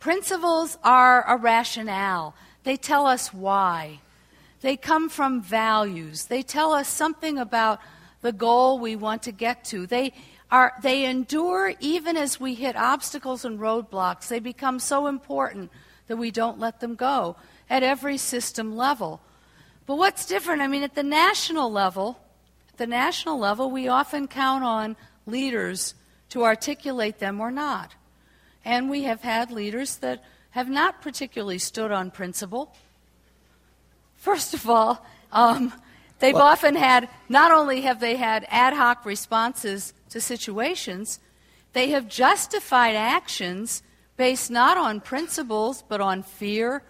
[SPEAKER 2] Principles are a rationale. They tell us why. They come from values. They tell us something about the goal we want to get to. They are they endure even as we hit obstacles and roadblocks. They become so important that we don't let them go at every system level. But what's different? I mean, at the national level, at the national level, we often count on leaders to articulate them or not. And we have had leaders that have not particularly stood on principle. First of all, um, they've well, often had, not only have they had ad hoc responses to situations, they have justified actions based not on principles but on fear,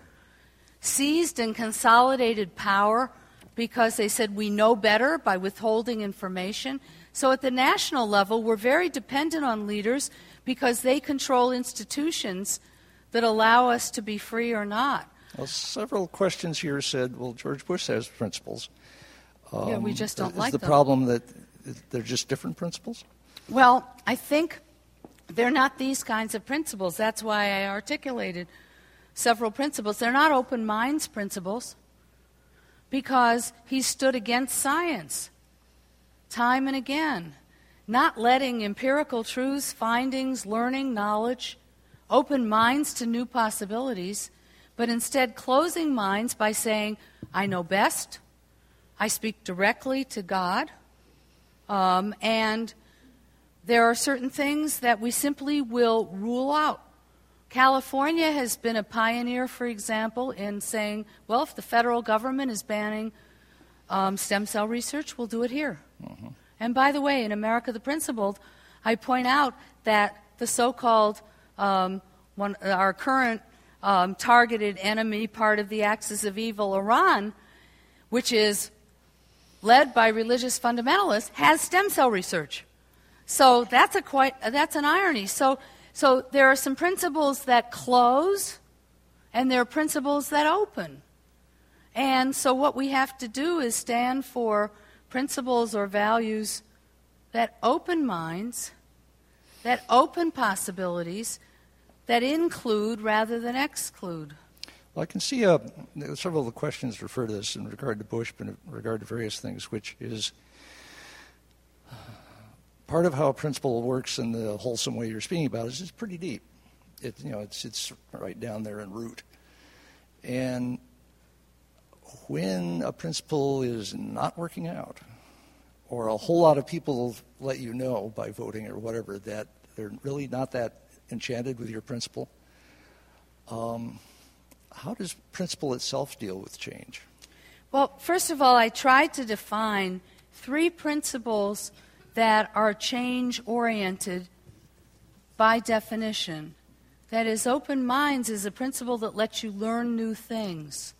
[SPEAKER 2] seized and consolidated power because they said we know better by withholding information. So at the national level, we're very dependent on leaders because they control institutions that allow us to be free or not.
[SPEAKER 1] Well, several questions here said, well, George Bush has principles.
[SPEAKER 2] Um, yeah, we just don't
[SPEAKER 1] is
[SPEAKER 2] like
[SPEAKER 1] the
[SPEAKER 2] them.
[SPEAKER 1] problem that they're just different principles?
[SPEAKER 2] Well, I think they're not these kinds of principles. That's why I articulated several principles. They're not open minds principles because he stood against science time and again not letting empirical truths, findings, learning, knowledge open minds to new possibilities, but instead closing minds by saying, I know best, I speak directly to God, um, and there are certain things that we simply will rule out. California has been a pioneer, for example, in saying, well, if the federal government is banning um, stem cell research, we'll do it here. Mm-hmm. And by the way, in America the Principled, I point out that the so called, um, our current um, targeted enemy, part of the axis of evil, Iran, which is led by religious fundamentalists, has stem cell research. So that's, a quite, that's an irony. So, so there are some principles that close, and there are principles that open. And so what we have to do is stand for principles or values that open minds, that open possibilities, that include rather than exclude.
[SPEAKER 1] Well, I can see uh, several of the questions refer to this in regard to Bush, but in regard to various things, which is part of how a principle works in the wholesome way you're speaking about is it's pretty deep. It, you know, it's, it's right down there in root. And when a principle is not working out, or a whole lot of people let you know by voting or whatever that they're really not that enchanted with your principle, um, how does principle itself deal with change?
[SPEAKER 2] Well, first of all, I tried to define three principles that are change oriented by definition. That is, open minds is a principle that lets you learn new things.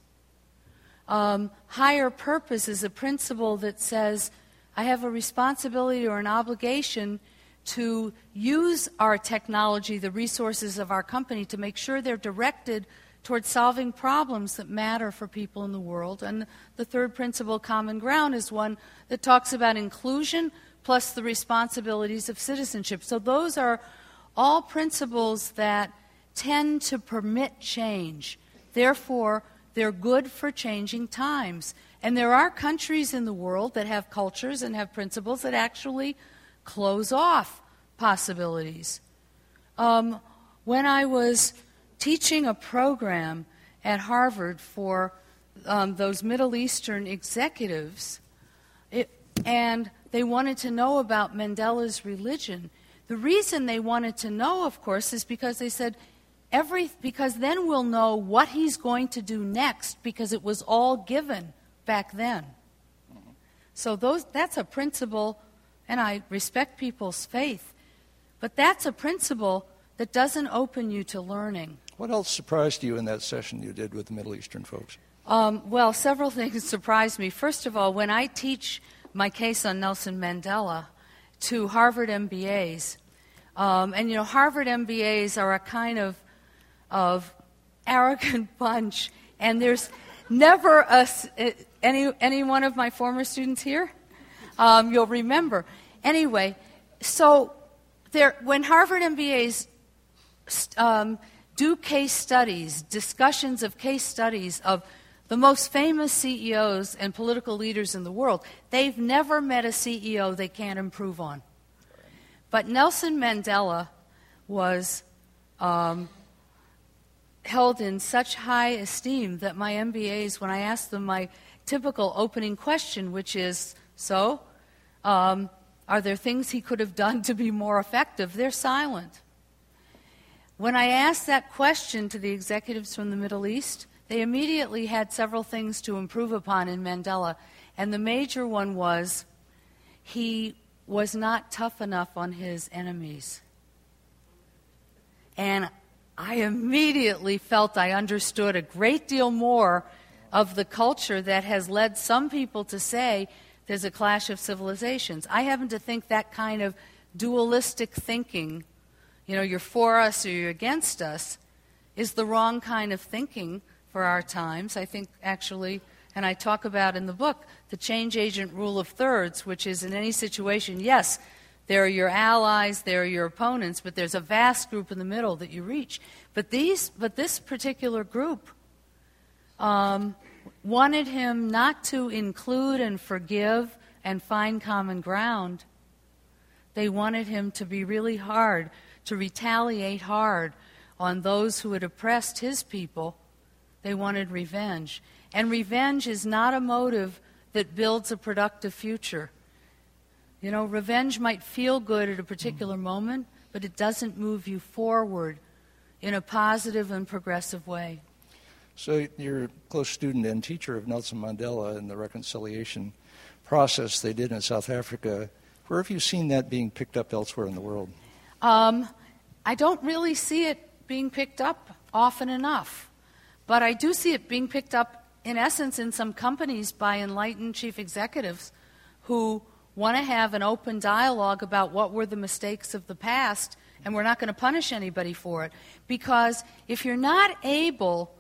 [SPEAKER 2] Um, higher purpose is a principle that says, I have a responsibility or an obligation to use our technology, the resources of our company, to make sure they're directed towards solving problems that matter for people in the world. And the third principle, common ground, is one that talks about inclusion plus the responsibilities of citizenship. So those are all principles that tend to permit change. Therefore, they're good for changing times. And there are countries in the world that have cultures and have principles that actually close off possibilities. Um, when I was teaching a program at Harvard for um, those Middle Eastern executives, it, and they wanted to know about Mandela's religion. The reason they wanted to know, of course, is because they said, every, because then we'll know what he's going to do next because it was all given back then. So those, that's a principle and I respect people's faith. But that's a principle that doesn't open you to learning.
[SPEAKER 1] What else surprised you in that session you did with the Middle Eastern folks?
[SPEAKER 2] Um, well, several [LAUGHS] things surprised me. First of all, when I teach my case on Nelson Mandela to Harvard MBAs, um, and you know, Harvard MBAs are a kind of of arrogant [LAUGHS] bunch, and there's never a, any any one of my former students here um, you'll remember. Anyway, so there, when Harvard MBAs um, do case studies, discussions of case studies of the most famous CEOs and political leaders in the world, they've never met a CEO they can't improve on. But Nelson Mandela was um, held in such high esteem that my MBAs, when I asked them my typical opening question, which is, So, um, are there things he could have done to be more effective? They're silent. When I asked that question to the executives from the Middle East, they immediately had several things to improve upon in Mandela. And the major one was he was not tough enough on his enemies. And I immediately felt I understood a great deal more of the culture that has led some people to say there's a clash of civilizations. I happen to think that kind of dualistic thinking, you know, you're for us or you're against us, is the wrong kind of thinking for our times. I think actually, and I talk about in the book, the change agent rule of thirds, which is in any situation, yes, there are your allies, there are your opponents, but there's a vast group in the middle that you reach. But these, but this particular group, um, wanted him not to include and forgive and find common ground. They wanted him to be really hard, to retaliate hard on those who had oppressed his people. They wanted revenge. And revenge is not a motive that builds a productive future. You know, revenge might feel good at a particular moment, but it doesn't move you forward in a positive and progressive way.
[SPEAKER 1] So you're a close student and teacher of Nelson Mandela and the reconciliation process they did in South Africa. Where have you seen that being picked up elsewhere in the world?
[SPEAKER 2] Um, I don't really see it being picked up often enough, but I do see it being picked up, in essence, in some companies by enlightened chief executives who want to have an open dialogue about what were the mistakes of the past, and we're not going to punish anybody for it. Because if you're not able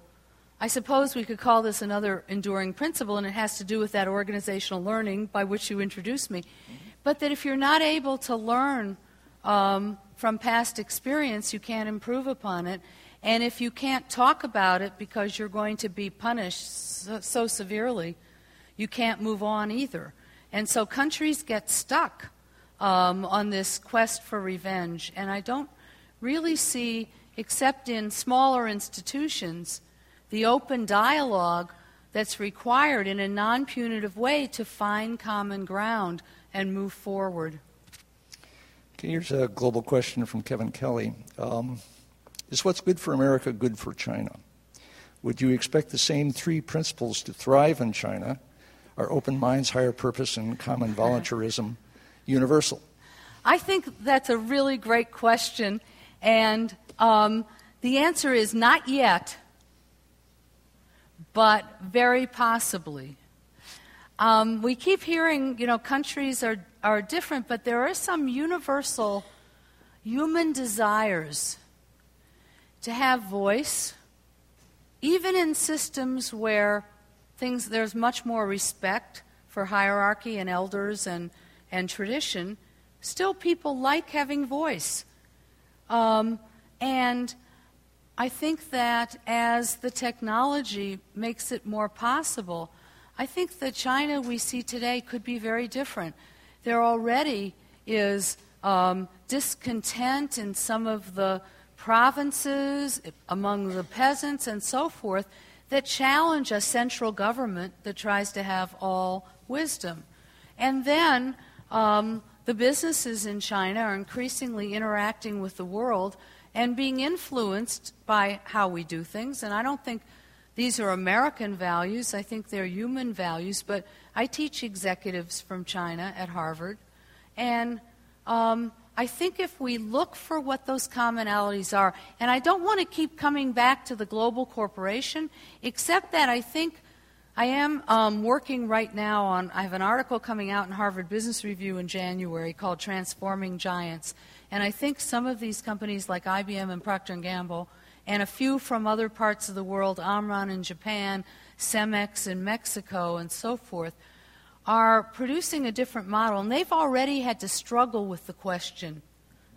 [SPEAKER 2] I suppose we could call this another enduring principle, and it has to do with that organizational learning by which you introduced me. But that if you're not able to learn um, from past experience, you can't improve upon it. And if you can't talk about it because you're going to be punished so, so severely, you can't move on either. And so countries get stuck um, on this quest for revenge. And I don't really see, except in smaller institutions, the open dialogue that's required in a non punitive way to find common ground and move forward.
[SPEAKER 1] Okay, here's a global question from Kevin Kelly um, Is what's good for America good for China? Would you expect the same three principles to thrive in China? Are open minds, higher purpose, and common voluntarism universal?
[SPEAKER 2] I think that's a really great question, and um, the answer is not yet but very possibly. Um, we keep hearing, you know, countries are, are different, but there are some universal human desires to have voice, even in systems where things there's much more respect for hierarchy and elders and, and tradition, still people like having voice. Um, and I think that as the technology makes it more possible, I think the China we see today could be very different. There already is um, discontent in some of the provinces, among the peasants, and so forth, that challenge a central government that tries to have all wisdom. And then um, the businesses in China are increasingly interacting with the world and being influenced by how we do things. And I don't think these are American values, I think they're human values. But I teach executives from China at Harvard. And um, I think if we look for what those commonalities are, and I don't want to keep coming back to the global corporation, except that I think I am um, working right now on, I have an article coming out in Harvard Business Review in January called Transforming Giants. And I think some of these companies like IBM and Procter & Gamble, and a few from other parts of the world, Omron in Japan, Cemex in Mexico, and so forth, are producing a different model. And they've already had to struggle with the question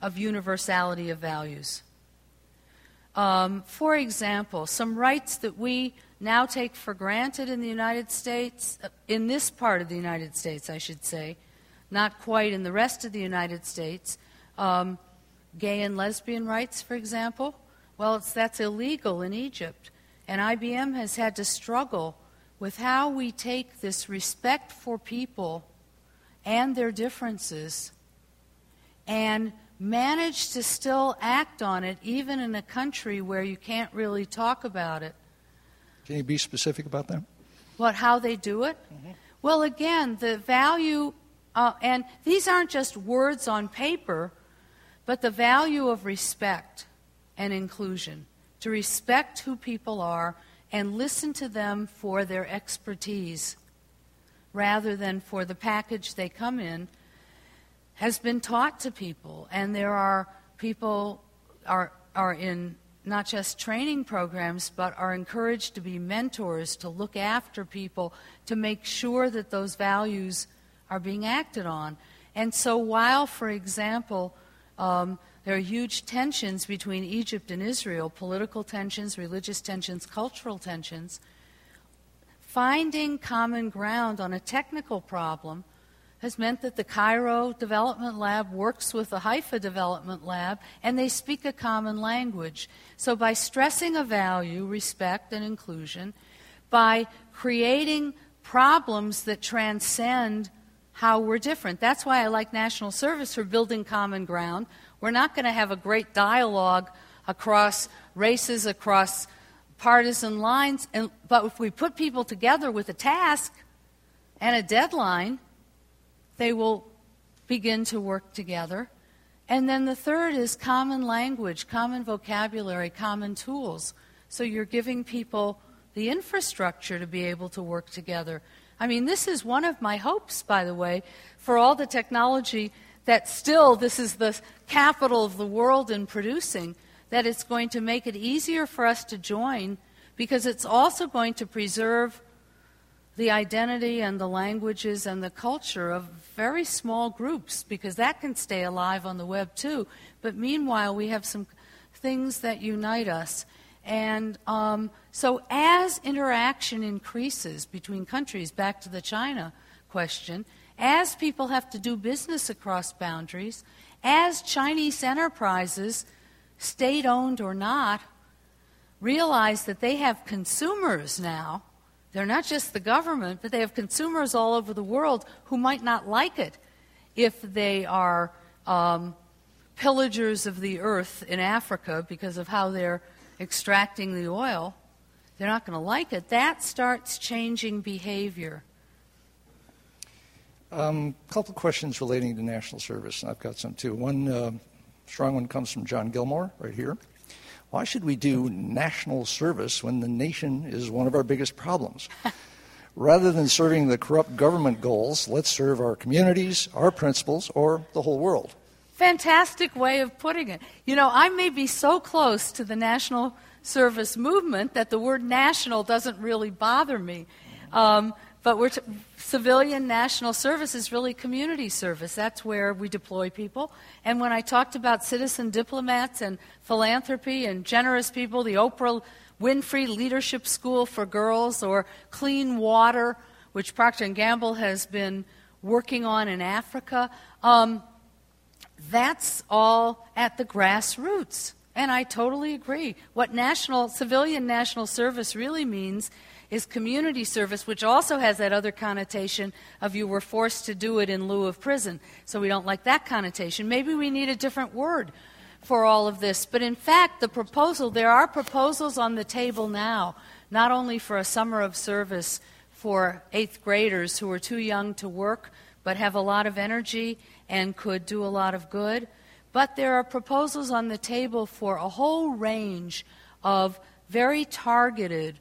[SPEAKER 2] of universality of values. Um, for example, some rights that we now take for granted in the United States, uh, in this part of the United States, I should say, not quite in the rest of the United States. Um, gay and lesbian rights, for example, well, that's illegal in Egypt. And IBM has had to struggle with how we take this respect for people and their differences and manage to still act on it, even in a country where you can't really talk about it.
[SPEAKER 1] Can you be specific about that?
[SPEAKER 2] What, how they do it? Mm-hmm. Well, again, the value, uh, and these aren't just words on paper, but the value of respect and inclusion. To respect who people are and listen to them for their expertise rather than for the package they come in has been taught to people. And there are people are, are in not just training programs, but are encouraged to be mentors, to look after people, to make sure that those values are being acted on. And so, while, for example, um, there are huge tensions between Egypt and Israel political tensions, religious tensions, cultural tensions finding common ground on a technical problem has meant that the Cairo Development Lab works with the Haifa Development Lab and they speak a common language. So, by stressing a value, respect, and inclusion, by creating problems that transcend how we're different. That's why I like National Service for building common ground. We're not going to have a great dialogue across races, across partisan lines, and, but if we put people together with a task and a deadline, they will begin to work together. And then the third is common language, common vocabulary, common tools. So you're giving people the infrastructure to be able to work together. I mean, this is one of my hopes, by the way, for all the technology that still this is the capital of the world in producing, that it's going to make it easier for us to join because it's also going to preserve the identity and the languages and the culture of very small groups because that can stay alive on the web too. But meanwhile, we have some things that unite us. And um, so, as interaction increases between countries, back to the China question, as people have to do business across boundaries, as Chinese enterprises, state owned or not, realize that they have consumers now they're not just the government, but they have consumers all over the world who might not like it if they are um, pillagers of the earth in Africa because of how they're extracting the oil. They're not going to like it. That starts changing behavior.
[SPEAKER 1] A um, couple questions relating to national service, and I've got some too. One uh, strong one comes from John Gilmore, right here. Why should we do national service when the nation is one of our biggest problems? [LAUGHS] Rather than serving the corrupt government goals, let's serve our communities, our principles, or the whole world.
[SPEAKER 2] fantastic way of putting it. You know, I may be so close to the national service movement that the word national doesn't really bother me. Um, but we're t- civilian national service is really community service. That's where we deploy people. And when I talked about citizen diplomats and philanthropy and generous people, the Oprah Winfrey Leadership School for Girls or clean water, which Procter and Gamble has been working on in Africa, um, that's all at the grassroots. And I totally agree. What national civilian national service really means is community service, which also has that other connotation of you were forced to do it in lieu of prison. So we don't like that connotation. Maybe we need a different word for all of this. But in fact, the proposal, there are proposals on the table now, not only for a summer of service for eighth graders who are too young to work but have a lot of energy and could do a lot of good, but there are proposals on the table for a whole range of very targeted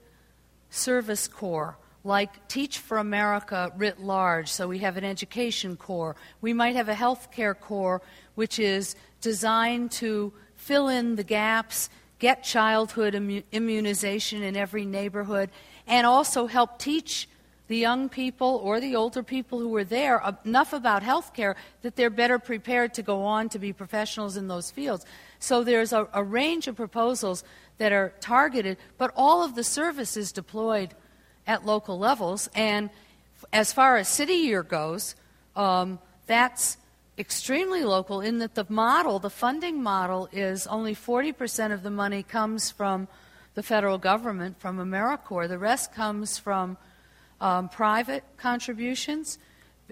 [SPEAKER 2] service corps like Teach for America writ large, so we have an education corps. We might have a healthcare corps, which is designed to fill in the gaps, get childhood immu- immunization in every neighborhood, and also help teach the young people or the older people who are there enough about healthcare that they're better prepared to go on to be professionals in those fields. So there's a, a range of proposals that are targeted, but all of the service is deployed at local levels. And as far as city year goes, um, that's extremely local in that the model, the funding model, is only 40% of the money comes from the federal government, from AmeriCorps. The rest comes from um, private contributions,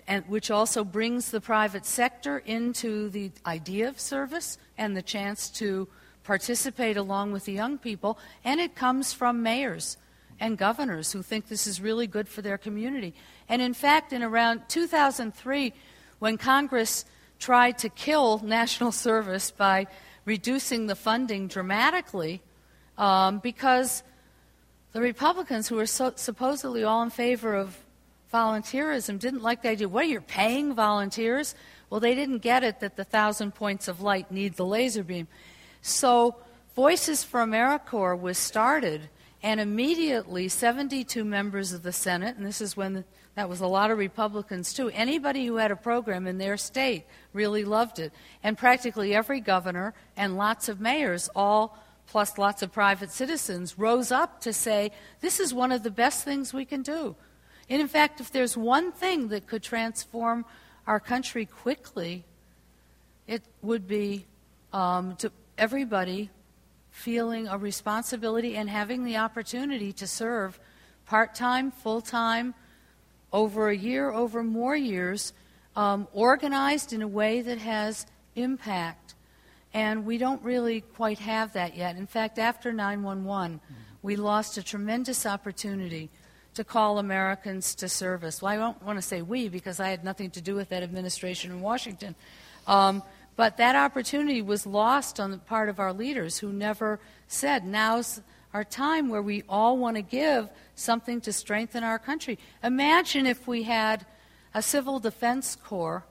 [SPEAKER 2] and, which also brings the private sector into the idea of service and the chance to participate along with the young people, and it comes from mayors and governors who think this is really good for their community. And in fact, in around 2003, when Congress tried to kill [LAUGHS] national service by reducing the funding dramatically, um, because the Republicans, who were so, supposedly all in favor of volunteerism, didn't like the idea. What, you're paying volunteers? Well, they didn't get it that the thousand points of light need the laser beam. So Voices for AmeriCorps was started, and immediately 72 members of the Senate, and this is when the, that was a lot of Republicans too, anybody who had a program in their state really loved it. And practically every governor and lots of mayors, all plus lots of private citizens, rose up to say, this is one of the best things we can do. And in fact, if there's one thing that could transform our country quickly, it would be um, to everybody feeling a responsibility and having the opportunity to serve part time, full time, over a year, over more years, um, organized in a way that has impact. And we don't really quite have that yet. In fact, after 911, we lost a tremendous opportunity to call Americans to service. Well, I don't want to say we because I had nothing to do with that administration in Washington. Um, but that opportunity was lost on the part of our leaders who never said, now's our time where we all want to give something to strengthen our country. Imagine if we had a civil defense corps,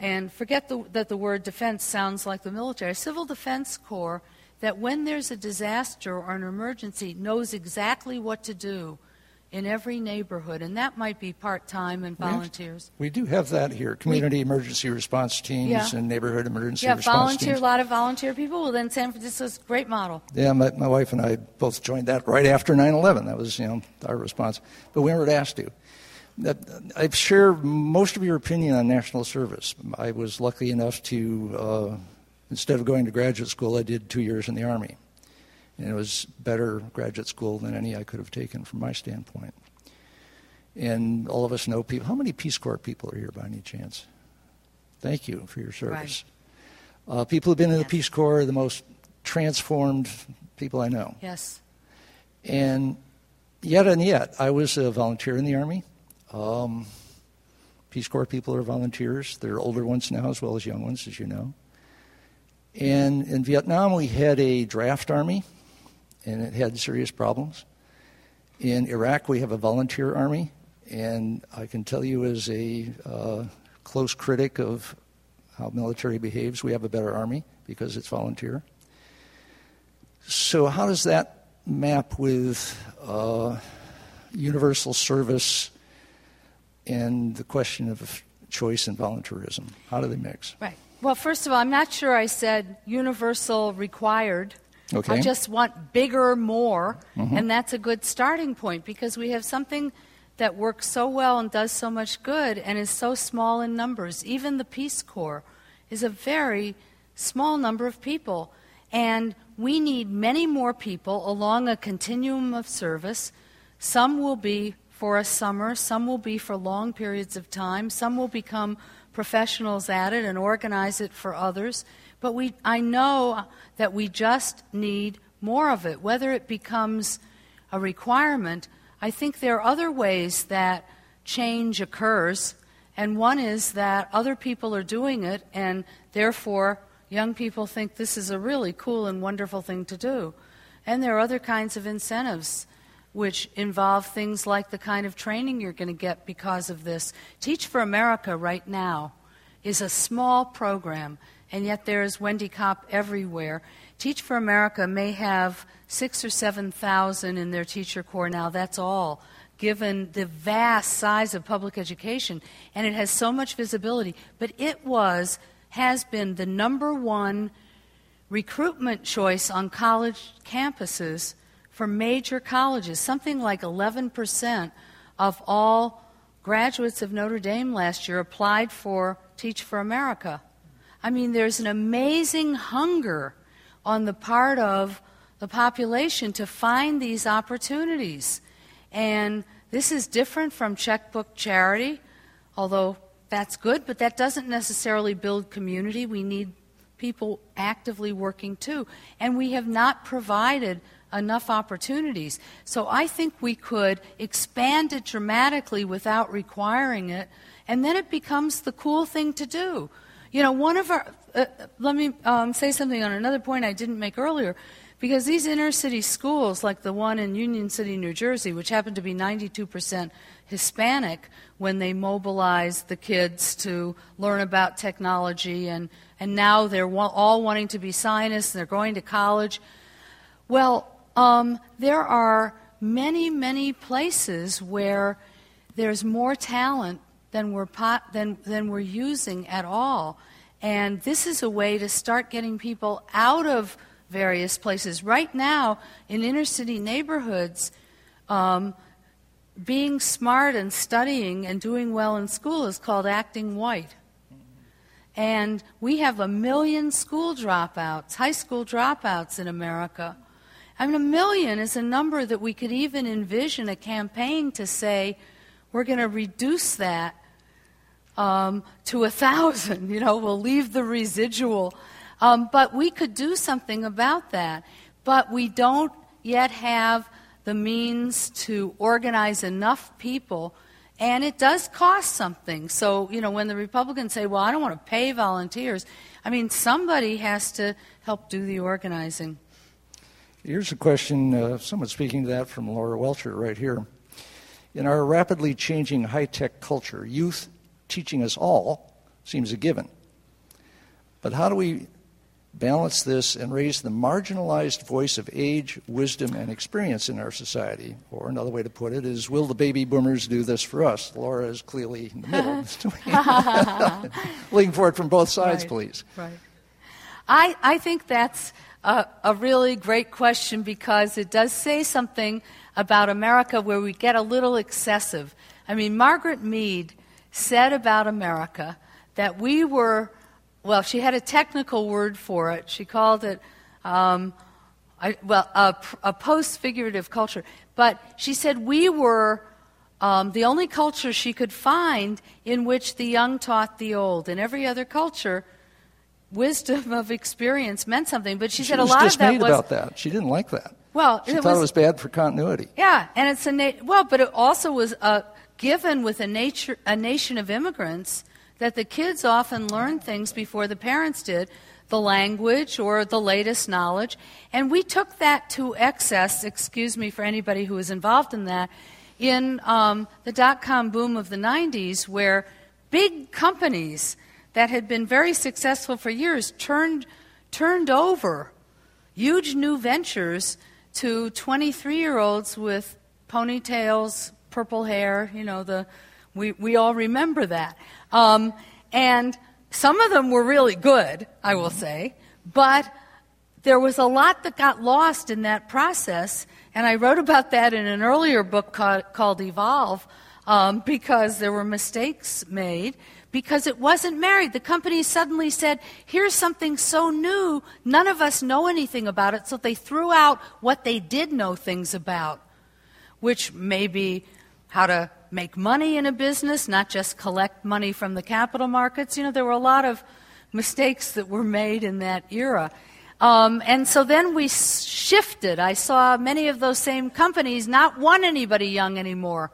[SPEAKER 2] and forget the, that the word defense sounds like the military, a civil defense corps that when there's a disaster or an emergency knows exactly what to do in every neighborhood, and that might be part time and volunteers.
[SPEAKER 1] We, have, we, do have that here community we, emergency response teams yeah. and neighborhood emergency
[SPEAKER 2] yeah,
[SPEAKER 1] response
[SPEAKER 2] volunteer,
[SPEAKER 1] teams.
[SPEAKER 2] a lot of volunteer people. Well, then San Francisco's a great model.
[SPEAKER 1] Yeah, my, my wife and I both joined that right after 9 11. That was you know, our response. But we weren't asked to. I share most of your opinion on national service. I was lucky enough to, uh, instead of going to graduate school, I did two years in the Army. And it was better graduate school than any I could have taken from my standpoint. And all of us know people. How many Peace Corps people are here by any chance? Thank you for your service. Right. Uh, people who've been in the Peace Corps are the most transformed people I know.
[SPEAKER 2] Yes.
[SPEAKER 1] And yet and yet, I was a volunteer in the Army. Um, Peace Corps people are volunteers. They're older ones now as well as young ones, as you know. And in Vietnam, we had a draft army and it had serious problems. In Iraq, we have a volunteer army, and I can tell you, as a uh, close critic of how military behaves. We have a better army because it's volunteer. So, how does that map with uh, universal service and the question of choice and volunteerism? How do they mix?
[SPEAKER 2] Right. Well, first of all, I'm not sure I said universal required.
[SPEAKER 1] Okay.
[SPEAKER 2] I just want bigger, more,
[SPEAKER 1] Mhm.
[SPEAKER 2] and that's a good starting point because we have something that works so well and does so much good and is so small in numbers. Even the Peace Corps is a very small number of people, and we need many more people along a continuum of service. Some will be for a summer, some will be for long periods of time, some will become professionals at it and organize it for others. But we, I know that we just need more of it. Whether it becomes a requirement, I think there are other ways that change occurs. And one is that other people are doing it, and therefore young people think this is a really cool and wonderful thing to do. And there are other kinds of incentives which involve things like the kind of training you're going to get because of this. Teach for America right now is a small program, and yet there is Wendy Kopp everywhere. Teach for America may have six or seven thousand in their teacher corps now. That's all, given the vast size of public education, and it has so much visibility. But it was, has been the number one recruitment choice on college campuses for major colleges. Something like 11% of all graduates of Notre Dame last year applied for Teach for America. I mean, there's an amazing hunger on the part of the population to find these opportunities. And this is different from checkbook charity, although that's good, but that doesn't necessarily build community. We need people actively working too. And we have not provided enough opportunities. So I think we could expand it dramatically without requiring it, and then it becomes the cool thing to do. You know, one of our, uh, let me um, say something on another point I didn't make earlier. Because these inner city schools, like the one in Union City, New Jersey, which happened to be 92% Hispanic when they mobilized the kids to learn about technology, and, and now they're all wanting to be scientists and they're going to college. Well, um, there are many, many places where there's more talent than we're, pot, than, than we're using at all. And this is a way to start getting people out of various places. Right now, in inner city neighborhoods, um, being smart and studying and doing well in school is called acting white. And we have a million school dropouts, high school dropouts in America. I mean, a million is a number that we could even envision a campaign to say, we're going to reduce that um, to a thousand. [LAUGHS] You know, we'll leave the residual. Um, but we could do something about that. But we don't yet have the means to organize enough people. And it does cost something. So, you know, when the Republicans say, well, I don't want to pay volunteers, I mean, somebody has to help do the organizing.
[SPEAKER 1] Here's a question, uh, someone speaking to that from Laura Welcher right here. In our rapidly changing high tech culture, youth teaching us all seems a given. But how do we balance this and raise the marginalized voice of age, wisdom, and experience in our society? Or another way to put it is, will the baby boomers do this for us? Laura is clearly in the middle. [LAUGHS] [LAUGHS] Looking for it from both sides,
[SPEAKER 2] Right.
[SPEAKER 1] please.
[SPEAKER 2] Right. I, I think that's a, a really great question because it does say something about America where we get a little excessive. I mean, Margaret Mead said about America that we were, well, she had a technical word for it. She called it, um, I, well, a, a post figurative culture. But she said we were um, the only culture she could find in which the young taught the old. In every other culture, wisdom of experience meant something. But she,
[SPEAKER 1] She
[SPEAKER 2] said a lot of that was
[SPEAKER 1] about that. She didn't like that.
[SPEAKER 2] well,
[SPEAKER 1] She
[SPEAKER 2] it
[SPEAKER 1] thought
[SPEAKER 2] was,
[SPEAKER 1] it was bad for continuity.
[SPEAKER 2] yeah, and it's a na- well, but it also was uh, given with a nature a nation of immigrants that the kids often learn things before the parents did, the language or the latest knowledge, and we took that to excess. Excuse me for anybody who was involved in that in um, the dot com boom of the '90s, where big companies that had been very successful for years turned, turned over huge new ventures to 23 year olds with ponytails, purple hair, you know, the, we, we all remember that. Um, and some of them were really good, I will say, but there was a lot that got lost in that process, and I wrote about that in an earlier book called, called Evolve um, because there were mistakes made because it wasn't married. The company suddenly said, here's something so new, none of us know anything about it, so they threw out what they did know things about, which may be how to make money in a business, not just collect money from the capital markets. You know, there were a lot of mistakes that were made in that era. Um, and so then we shifted. I saw many of those same companies not want anybody young anymore.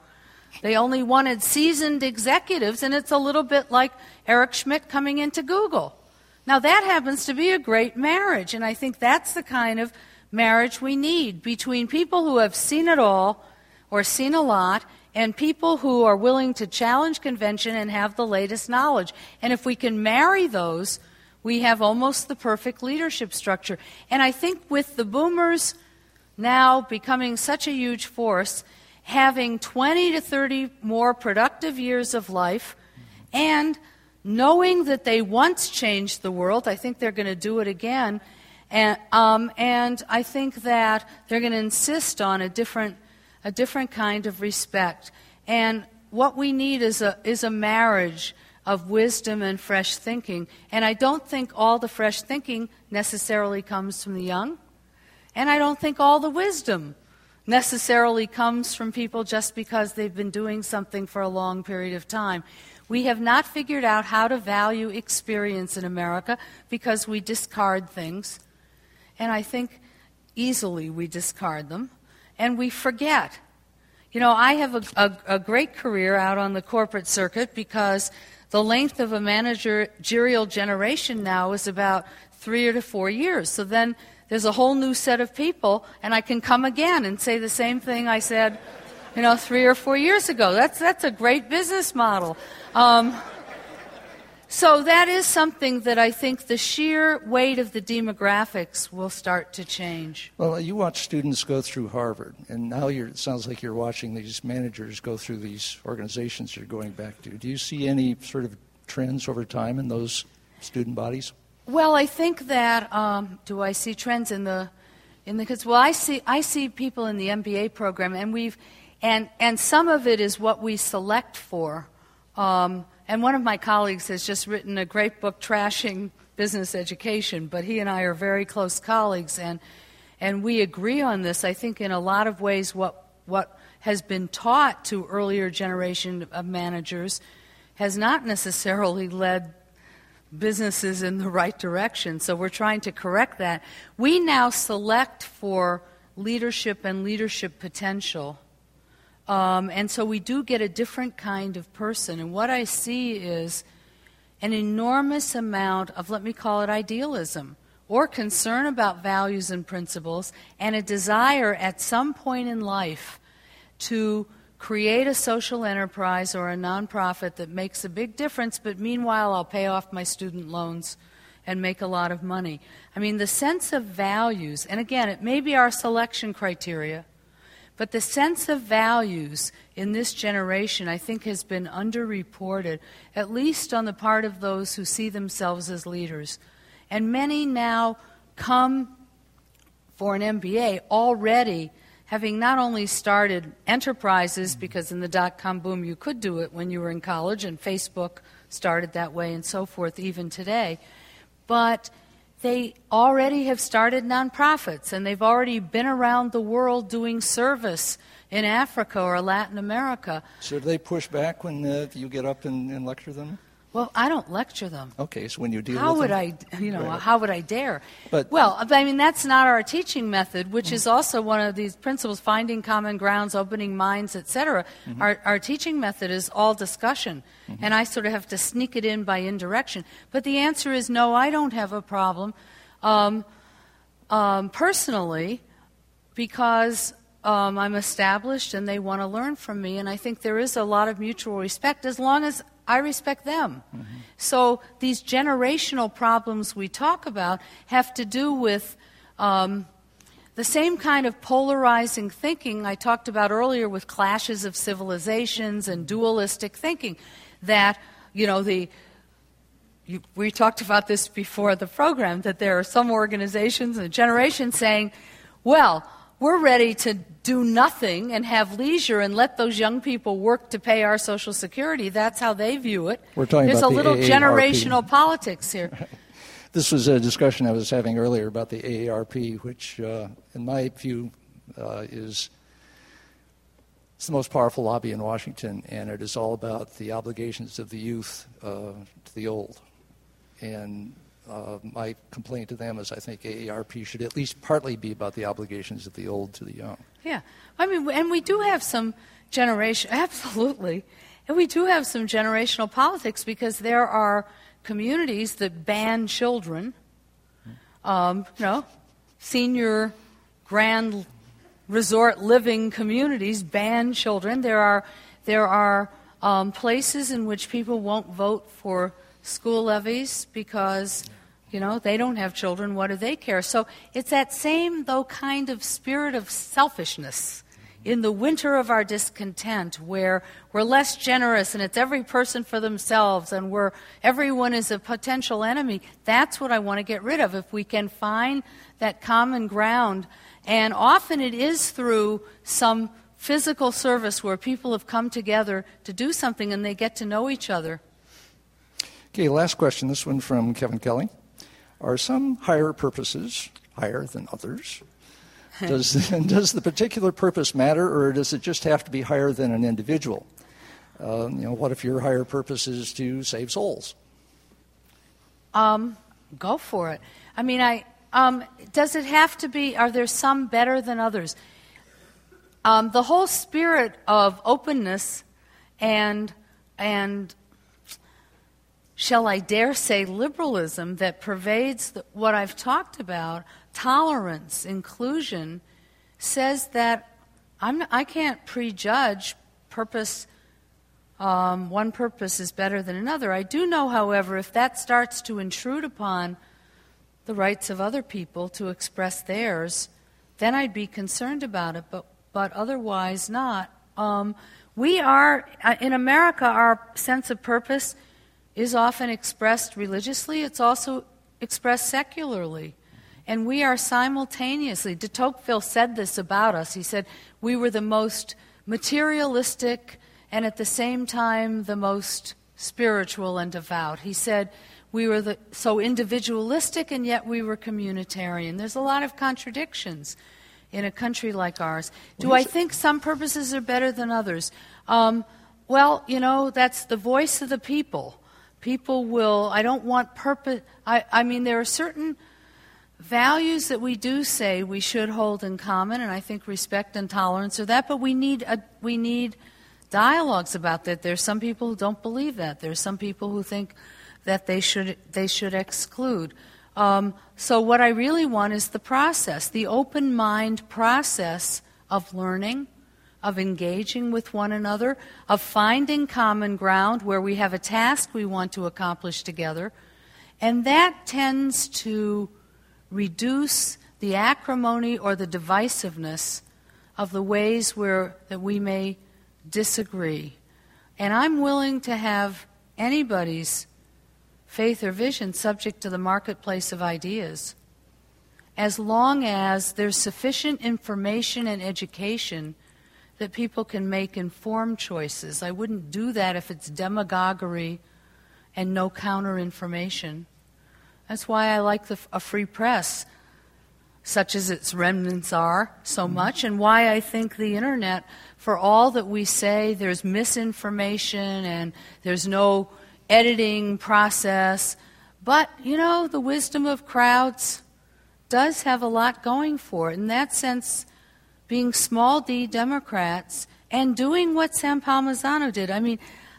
[SPEAKER 2] They only wanted seasoned executives, and it's a little bit like Eric Schmidt coming into Google. Now, that happens to be a great marriage, and I think that's the kind of marriage we need between people who have seen it all or seen a lot and people who are willing to challenge convention and have the latest knowledge. And if we can marry those, we have almost the perfect leadership structure. And I think with the boomers now becoming such a huge force, having 20 to 30 more productive years of life, and knowing that they once changed the world, I think they're going to do it again. And, um, and I think that they're going to insist on a different, a different kind of respect. And what we need is a, is a marriage of wisdom and fresh thinking. And I don't think all the fresh thinking necessarily comes from the young. And I don't think all the wisdom necessarily comes from people just because they've been doing something for a long period of time. We have not figured out how to value experience in America because we discard things. And I think easily we discard them. And we forget. You know, I have a, a, a great career out on the corporate circuit because the length of a managerial generation now is about three or to four years. So then there's a whole new set of people, and I can come again and say the same thing I said, you know, three or four years ago. That's, that's a great business model. Um, so that is something that I think the sheer weight of the demographics will start to change.
[SPEAKER 1] Well, you watch students go through Harvard, and now it sounds like you're watching these managers go through these organizations you're going back to. Do you see any sort of trends over time in those student bodies?
[SPEAKER 2] Well, I think that um, do I see trends in the in the because well I see I see people in the MBA program and we've and and some of it is what we select for. Um, and one of my colleagues has just written a great book trashing business education, but he and I are very close colleagues, and, and we agree on this. I think in a lot of ways, what, what has been taught to earlier generation of managers has not necessarily led businesses in the right direction. So we're trying to correct that. We now select for leadership and leadership potential. Um, and so we do get a different kind of person. And what I see is an enormous amount of, let me call it idealism, or concern about values and principles, and a desire at some point in life to create a social enterprise or a nonprofit that makes a big difference, but meanwhile I'll pay off my student loans and make a lot of money. I mean, the sense of values, and again, it may be our selection criteria, but the sense of values in this generation, I think, has been underreported, at least on the part of those who see themselves as leaders. And many now come for an MBA already having not only started enterprises, because in the dot com boom you could do it when you were in college, and Facebook started that way and so forth, even today, but they already have started nonprofits and they've already been around the world doing service in Africa or Latin America.
[SPEAKER 1] Do they push back when uh, you get up and, and, lecture them?
[SPEAKER 2] Well, I don't lecture them.
[SPEAKER 1] Okay, so when you deal
[SPEAKER 2] how
[SPEAKER 1] with
[SPEAKER 2] would I, you know,
[SPEAKER 1] right.
[SPEAKER 2] how would I dare?
[SPEAKER 1] But
[SPEAKER 2] well, I mean, that's not our teaching method, which mm-hmm. is also one of these principles: finding common grounds, opening minds, etc. Mm-hmm. Our, our teaching method is all discussion, mm-hmm. and I sort of have to sneak it in by indirection. But the answer is no. I don't have a problem, um, um, personally, because um, I'm established and they want to learn from me, and I think there is a lot of mutual respect as long as I respect them. Mm-hmm. So these generational problems we talk about have to do with um, the same kind of polarizing thinking I talked about earlier with clashes of civilizations and dualistic thinking. That, you know, the you, we talked about this before the program that there are some organizations and generations saying, well, we're ready to do nothing and have leisure and let those young people work to pay our Social Security. That's how they view it.
[SPEAKER 1] We're talking
[SPEAKER 2] There's
[SPEAKER 1] about
[SPEAKER 2] a little
[SPEAKER 1] the
[SPEAKER 2] generational politics here. [LAUGHS]
[SPEAKER 1] This was a discussion I was having earlier about the AARP, which, uh, in my view, uh, is it's the most powerful lobby in Washington, and it is all about the obligations of the youth uh, to the old. And uh, my complaint to them is I think AARP should at least partly be about the obligations of the old to the young.
[SPEAKER 2] Yeah. I mean, and we do have some generation, [LAUGHS] absolutely. And we do have some generational politics because there are communities that ban children, um, you know, senior grand resort living communities ban children. There are, there are um, places in which people won't vote for school levies because you know they don't have children. What do they care? So it's that same though kind of spirit of selfishness in the winter of our discontent where we're less generous and it's every person for themselves and where everyone is a potential enemy. That's what i want to get rid of. If we can find that common ground and often it is through some physical service where people have come together to do something and they get to know each other.
[SPEAKER 1] Okay, last question. This one from Kevin Kelly. Are some higher purposes higher than others? Does, [LAUGHS] does the particular purpose matter, or does it just have to be higher than an individual? Uh, you know, what if your higher purpose is to save souls?
[SPEAKER 2] Um, go for it. I mean, I um, does it have to be? Are there some better than others? Um, the whole spirit of openness and and shall I dare say, liberalism that pervades the, what I've talked about, tolerance, inclusion, says that I'm, I can't prejudge purpose. Um, one purpose is better than another. I do know, however, if that starts to intrude upon the rights of other people to express theirs, then I'd be concerned about it, but, but otherwise not. Um, we are, uh, in America, our sense of purpose is often expressed religiously, it's also expressed secularly. And we are simultaneously, de Tocqueville said this about us. He said, we were the most materialistic and at the same time the most spiritual and devout. He said, we were the, so individualistic and yet we were communitarian. There's a lot of contradictions in a country like ours. Do I think some purposes are better than others? Um, well, you know, that's the voice of the people people will i don't want purpose I, I mean there are certain values that we do say we should hold in common and i think respect and tolerance are that but we need a, we need dialogues about that. There's some people who don't believe that. There's some people who think that they should they should exclude. Um, so what i really want is the process the open mind process of learning of engaging with one another, of finding common ground where we have a task we want to accomplish together. And that tends to reduce the acrimony or the divisiveness of the ways where that we may disagree. And I'm willing to have anybody's faith or vision subject to the marketplace of ideas as long as there's sufficient information and education that people can make informed choices. I wouldn't do that if it's demagoguery and no counter information. That's why I like the, a free press, such as its remnants are so mm-hmm. much, and why I think the internet, for all that we say there's misinformation and there's no editing process, but you know, the wisdom of crowds does have a lot going for it. In that sense, being small d Democrats and doing what Sam Palmisano did. I mean,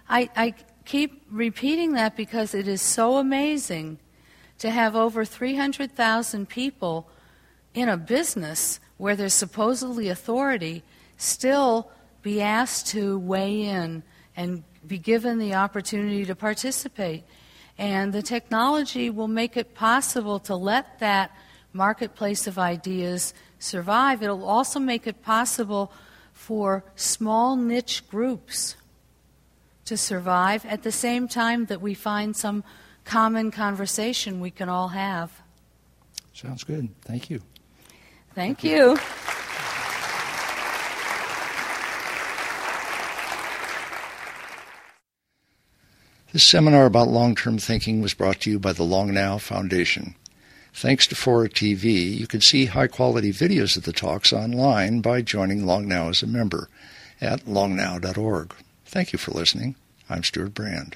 [SPEAKER 2] I, I keep repeating that because it is so amazing to have over 300,000 people in a business where there's supposedly authority still be asked to weigh in and be given the opportunity to participate. And the technology will make it possible to let that marketplace of ideas survive. It'll also make it possible for small niche groups to survive at the same time that we find some common conversation we can all have.
[SPEAKER 1] Sounds good. Thank you.
[SPEAKER 2] Thank, Thank you. you.
[SPEAKER 1] This seminar about long term thinking was brought to you by the Long Now Foundation. Thanks to Fora TV, you can see high quality videos of the talks online by joining Long Now as a member at longnow.org. Thank you for listening. I'm Stewart Brand.